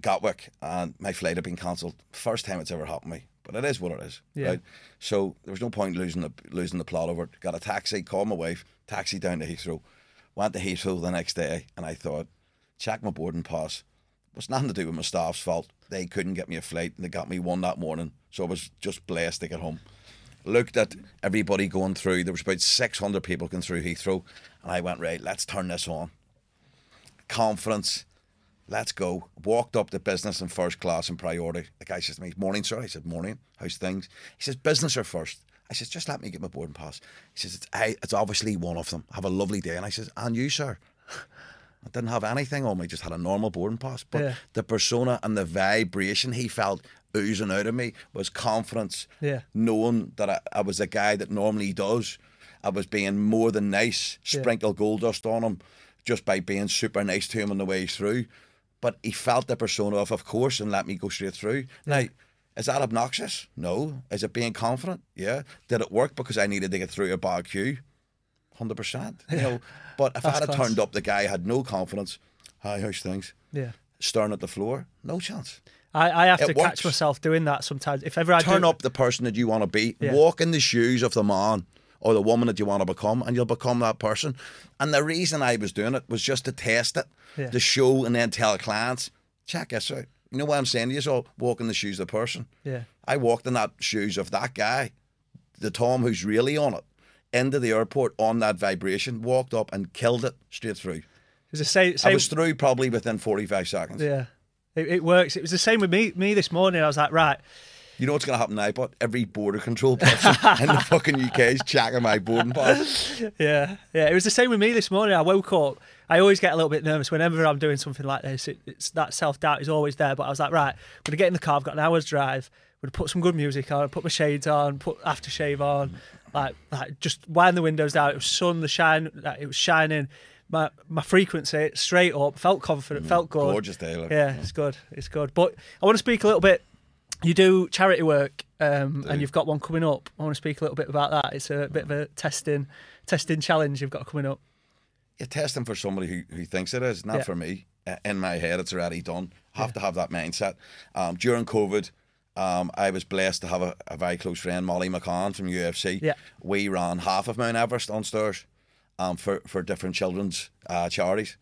Gatwick and my flight had been cancelled. First time it's ever happened to me, but it is what it is, Yeah. right? So there was no point losing the losing the plot over it. Got a taxi, called my wife, taxi down to Heathrow. Went to Heathrow the next day, and I thought, check my boarding pass. It was nothing to do with my staff's fault. They couldn't get me a flight, and they got me one that morning. So I was just blessed to get home looked at everybody going through. There was about 600 people going through Heathrow. And I went, right, let's turn this on. Confidence. Let's go. Walked up to business and first class and priority. The guy says to me, morning, sir. I said, morning. How's things? He says, business or first? I says, just let me get my boarding pass. He says, it's, I, it's obviously one of them. Have a lovely day. And I says, and you, sir? I didn't have anything on me, just had a normal boarding pass. But Yeah. the persona and the vibration he felt oozing out of me was confidence. Yeah. Knowing that I, I was a guy that normally does. I was being more than nice, Yeah. sprinkle gold dust on him just by being super nice to him on the way through. But he felt the persona of, of course, and let me go straight through. Now, is that obnoxious? No. Is it being confident? Yeah. Did it work because I needed to get through a bar queue? Hundred percent. You know, but if I had class. turned up, the guy had no confidence. Hi, how's things? Yeah. Staring at the floor, no chance. I, I have It to catch myself doing that sometimes. If ever I Turn do, up the person that you want to be. Yeah. Walk in the shoes of the man or the woman that you want to become, and you'll become that person. And the reason I was doing it was just to test it, Yeah. to show and then tell clients, check this out. You know what I'm saying to you? all walk in the shoes of the person. Yeah. I walked in that shoes of that guy, the Tom who's really on it, into the airport on that vibration, walked up and killed it straight through. It's the same. I was through probably within 45 seconds. yeah. It, it works. It was the same with me. Me this morning. I was like, right. You know what's going to happen now, but every border control person in the fucking UK is checking my boarding pass. Yeah, yeah. It was the same with me this morning. I woke up. I always get a little bit nervous whenever I'm doing something like this. It, it's that self doubt is always there. But I was like, right, I'm gonna get in the car. I've got an hour's drive. I'm gonna put some good music on. Put my shades on. Put aftershave on. Like, like just wind the windows down. It was sun. The shine. Like, it was shining. My my frequency straight up. Felt confident. Mm, felt good. Gorgeous day. Like. Yeah, it's good. It's good. But I want to speak a little bit. You do charity work, um, and you've got one coming up. I want to speak a little bit about that. It's a bit of a testing, testing challenge you've got coming up. You're testing for somebody who, who thinks it is, not Yeah. for me. In my head, it's already done. Have to have that mindset. Um, during COVID, um, I was blessed to have a, a very close friend, Molly McCann from UFC. Yeah. We ran half of Mount Everest on stairs um, for, for different children's uh, charities.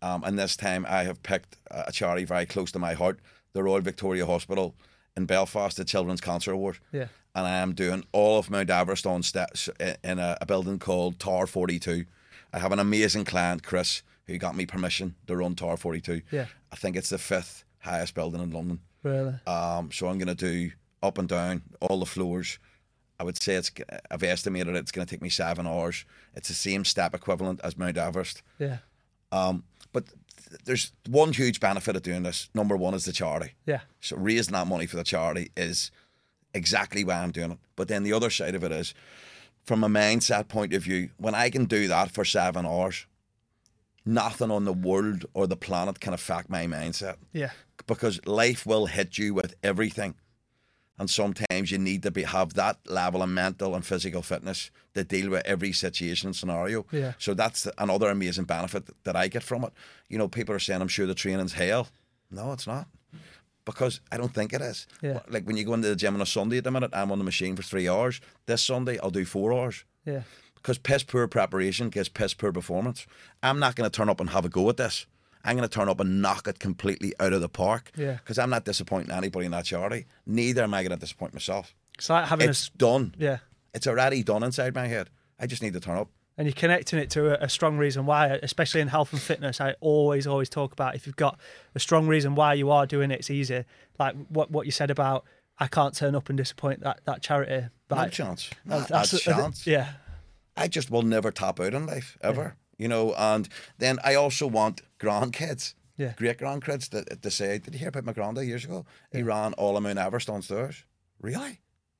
Um, and this time I have picked a charity very close to my heart, the Royal Victoria Hospital in Belfast, the Children's Cancer Award. Yeah. And I am doing all of Mount Everest on steps in a, a building called Tower 42. I have an amazing client, Chris, who got me permission to run Tower 42. Yeah. I think it's the fifth highest building in London. Really? Um, so I'm going to do up and down all the floors. I would say it's. I've estimated it's going to take me seven hours. It's the same step equivalent as Mount Everest. Yeah. Um, but there's one huge benefit of doing this. Number one is the charity. Yeah. So raising that money for the charity is exactly why I'm doing it. But then the other side of it is, from a mindset point of view, when I can do that for seven hours, nothing on the world or the planet can affect my mindset Yeah. because life will hit you with everything. And sometimes you need to be have that level of mental and physical fitness to deal with every situation and scenario. Yeah. So that's another amazing benefit that I get from it. You know, people are saying, I'm sure the training's hell. No, it's not. Because I don't think it is. Yeah. Like when you go into the gym on a Sunday at the minute, I'm on the machine for three hours. This Sunday, I'll do four hours. Yeah. Because piss poor preparation gets piss poor performance. I'm not going to turn up and have a go at this. I'm going to turn up and knock it completely out of the park. Yeah. Because I'm not disappointing anybody in that charity. Neither am I going to disappoint myself. It's like having It's a done. yeah. It's already done inside my head. I just need to turn up. and you're connecting it to a, a strong reason why, especially in health and fitness. I always, always talk about if you've got a strong reason why you are doing it, it's easier. Like what what you said about I can't turn up and disappoint that that charity. No Like, chance. Not that's- a chance. Yeah, I just will never top out in life ever. You know, and then I also want grandkids. Yeah. Great grandkids to, to say, Did you hear about my granddad years ago? He ran all of Mount Everest on stairs. Really?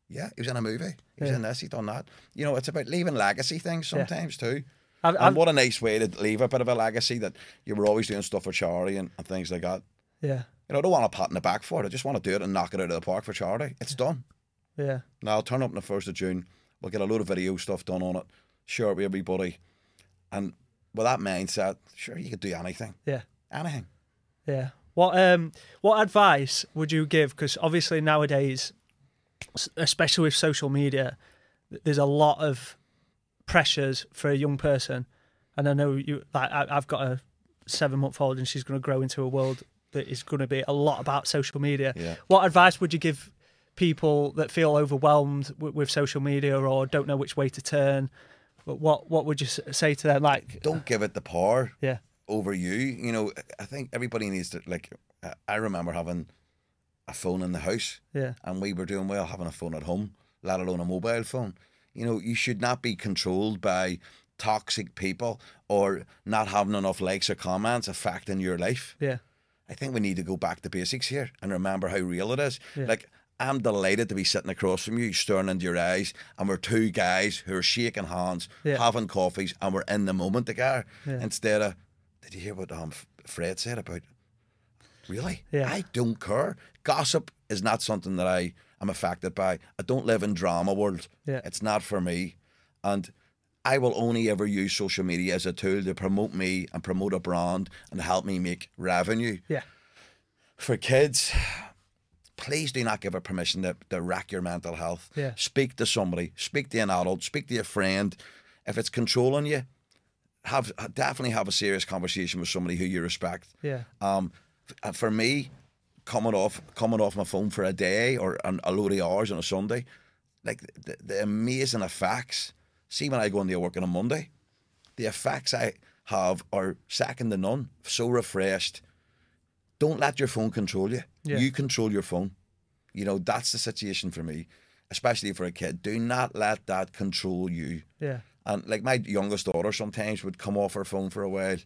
Yeah, he was in a movie. He was Yeah. in this, he done that. You know, it's about leaving legacy things Yeah. sometimes too. I've, And I've, what a nice way to leave a bit of a legacy that you were always doing stuff for charity and, and things like that. yeah, You know, I don't want a pat in the back for it. I just want to do it and knock it out of the park for charity. It's done. yeah, Now I'll turn up on the first of June. We'll get a load of video stuff done on it, share it with everybody, and with that mindset, sure you could do anything, yeah. anything. Yeah. What um what advice would you give? Because obviously nowadays, especially with social media, there's a lot of pressures for a young person, and I know you. Like I, I've got a seven month old, and she's going to grow into a world that is going to be a lot about social media. Yeah. What advice would you give people that feel overwhelmed with, with social media or don't know which way to turn? What what, what would you say to them? Like, Don't give it the power yeah, over you. You know, I think everybody needs to like. I- I remember having a phone in the house, yeah, and we were doing well having a phone at home, let alone a mobile phone. You know, you should not be controlled by toxic people or not having enough likes or comments affecting your life. yeah, I think we need to go back to basics here and remember how real it is. Yeah. Like, I'm delighted to be sitting across from you, staring into your eyes, and we're two guys who are shaking hands, Yeah. having coffees, and we're in the moment together. Yeah. Instead of, did you hear what um, Fred said about? Really? Yeah. I don't care. Gossip is not something that I am affected by. I don't live in drama world. Yeah. It's not for me, and I will only ever use social media as a tool to promote me and promote a brand and help me make revenue yeah, for kids, please do not give it permission to, to wreck your mental health. Yeah. Speak to somebody, speak to an adult, speak to a friend. If it's controlling you, have definitely have a serious conversation with somebody who you respect. yeah, Um, for me, coming off coming off my phone for a day or a load of hours on a Sunday, like the, the amazing effects. See when I go into work on a Monday, the effects I have are second to none. So refreshed. Don't let your phone control you. Yeah. You control your phone. You know that's the situation for me, especially for a kid. Do not let that control you. yeah. And like my youngest daughter sometimes would come off her phone for a while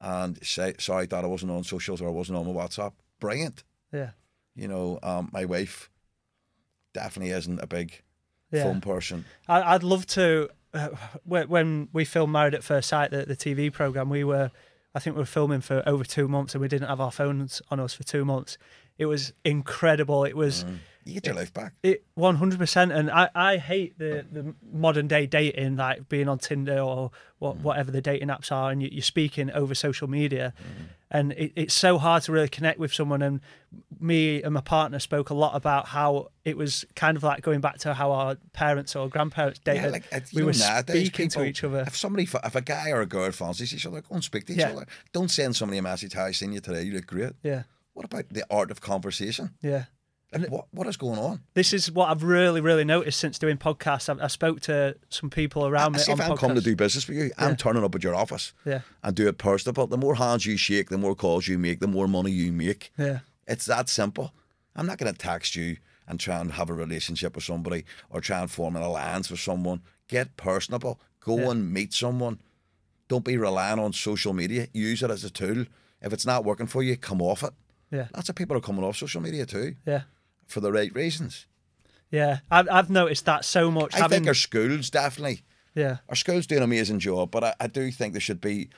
and say, sorry, Dad, I wasn't on socials or I wasn't on my WhatsApp. Brilliant. Yeah. You know, um, my wife definitely isn't a big Yeah. phone person. I'd love to. Uh, when when we filmed Married at First Sight, the, the TV program, we were, I think we were filming for over two months, and we didn't have our phones on us for two months. It was incredible. It was mm. You get your life back. it one hundred percent. And I, I hate the, the modern day dating, like being on Tinder or what mm. whatever the dating apps are, and you, you're speaking over social media, mm. and it, it's so hard to really connect with someone. And me and my partner spoke a lot about how it was kind of like going back to how our parents or grandparents dated. Yeah, like we were know, speaking people, to each other. If somebody, if a guy or a girl fancies each other, go and speak to each Yeah. other. Don't send somebody a message. How I seen you today. You look great. Yeah, What about the art of conversation? yeah. Like, what what is going on? This is what I've really, really noticed since doing podcasts. I, I spoke to some people around I me see if I'm podcasts. coming to do business with you, Yeah. I'm turning up at your office Yeah, and do it personal. The more hands you shake, the more calls you make, the more money you make. yeah, It's that simple. I'm not going to text you and try and have a relationship with somebody or try and form an alliance with someone. Get personable. Go Yeah. and meet someone. Don't be relying on social media. Use it as a tool. If it's not working for you, come off it. yeah, Lots of people are coming off social media too yeah. For the right reasons. Yeah, I've, I've noticed that so much. I having, think our schools definitely yeah, our schools do an amazing job, but I, I do think there should be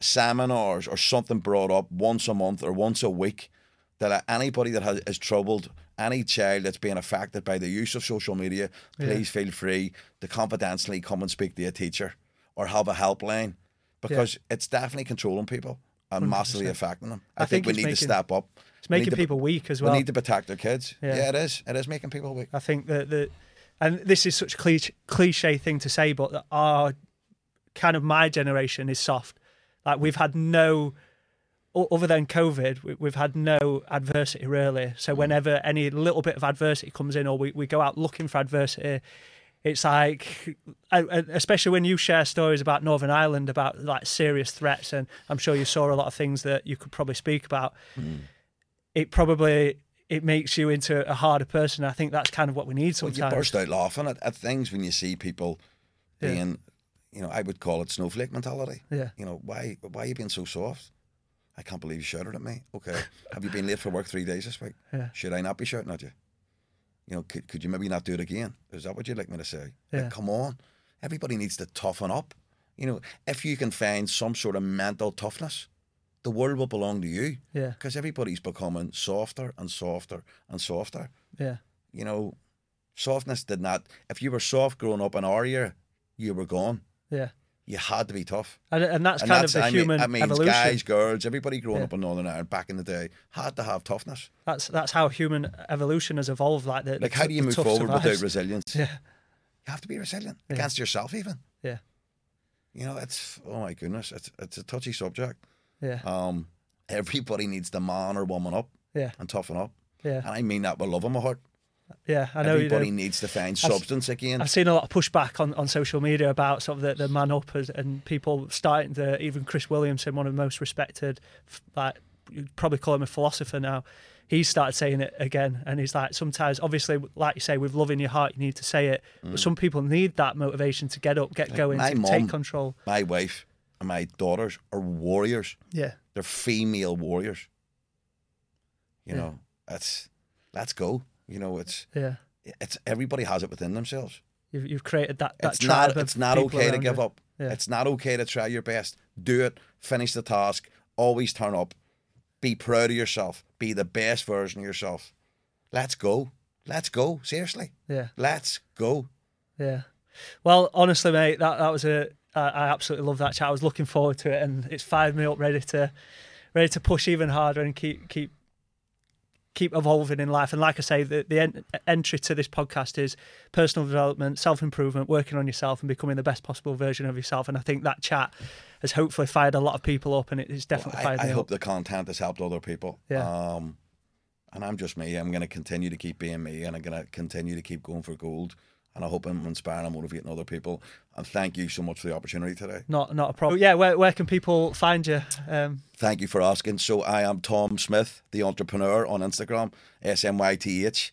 seminars or something brought up once a month or once a week that anybody that has, is troubled, any child that's being affected by the use of social media, Yeah. please feel free to confidentially come and speak to a teacher or have a helpline because it's definitely controlling people and massively 100%. affecting them. I, I think, think we need to step up. It's We making to- people weak as well. We need to protect our kids. Yeah. Yeah. it is. It is making people weak. I think that the, and this is such a cliche, cliche thing to say, but that our kind of my generation is soft. Like we've had no, other than COVID, we- we've had no adversity really. So mm. whenever any little bit of adversity comes in, or we, we go out looking for adversity, it's like, especially when you share stories about Northern Ireland about like serious threats, and I'm sure you saw a lot of things that you could probably speak about. Hmm. It probably it makes you into a harder person. I think that's kind of what we need Well, sometimes. you burst out laughing at, at things when you see people Yeah. being, you know, I would call it snowflake mentality. Yeah. You know, why why are you being so soft? I can't believe you shouted at me. Okay. Have you been late for work three days this week? Yeah. Should I not be shouting at you? You know, could, could you maybe not do it again? Is that what you'd like me to say? Yeah. Like, come on. Everybody needs to toughen up. You know, if you can find some sort of mental toughness, the world will belong to you. Yeah, Because everybody's becoming softer and softer and softer yeah, you know, softness did not. If you were soft growing up in our year, you were gone. yeah. You had to be tough. And, and that's And kind that's, of the I mean, human I mean, evolution. guys, girls, everybody growing Yeah. up in Northern Ireland back in the day had to have toughness. That's that's how human evolution has evolved. Like the Like, how do you move forward without resilience? Yeah, You have to be resilient Yeah. against yourself, even. yeah, You know, it's oh my goodness, it's it's a touchy subject. yeah, Um, everybody needs to man or woman up yeah, and toughen up, yeah, and I mean that with love in my heart. Yeah. I know. You Everybody know. needs to find I've- substance again. I've seen a lot of pushback on, on social media about sort of the, the man up as, and people starting to even Chris Williamson, one of the most respected, like you'd probably call him a philosopher now. He started saying it again, and he's like, sometimes, obviously, like you say, with love in your heart, you need to say it. But some people need that motivation to get up, get going, Mm. my to mum- take control. my wife and my daughters are warriors. Yeah, They're female warriors. You Yeah. know, that's let's go. You know, it's yeah. it's everybody has it within themselves. You've, you've created that, that it's not it's not okay to give you. up. Yeah. It's not okay to try your best. Do it. Finish the task. Always turn up. Be proud of yourself. Be the best version of yourself. Let's go. Let's go. Seriously. Yeah. Let's go. Yeah. Well, honestly, mate, that that was a I, I absolutely love that chat. I was looking forward to it, and it's fired me up, ready to ready to push even harder and keep keep keep evolving in life. And like I say, the the en- entry to this podcast is personal development, self improvement, working on yourself, and becoming the best possible version of yourself. And I think that chat has hopefully fired a lot of people up, and it's definitely I, fired I hope up. the content has helped other people. Yeah. Um, and I'm just me. I'm going to continue to keep being me, and I'm going to continue to keep going for gold. And I hope I'm inspiring and motivating other people. And thank you so much for the opportunity today. Not not a problem. Yeah. Where where can people find you? Um, Thank you for asking. So I am Tom Smyth, the entrepreneur on Instagram, S M Y T H.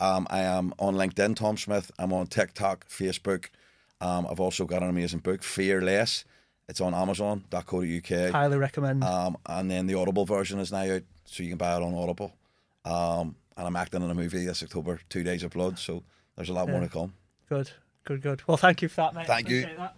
Um, I am on LinkedIn, Tom Smyth. I'm on TikTok, Facebook. Um, I've also got an amazing book, Fearless. It's on Amazon.co.uk. highly recommend. Um, and then the Audible version is now out, so you can buy it on Audible. Um, and I'm acting in a movie this October, Two Days of Blood. So there's a lot more to come. Good. Good. Good. Well, thank you for that, mate. Thank you. Appreciate that.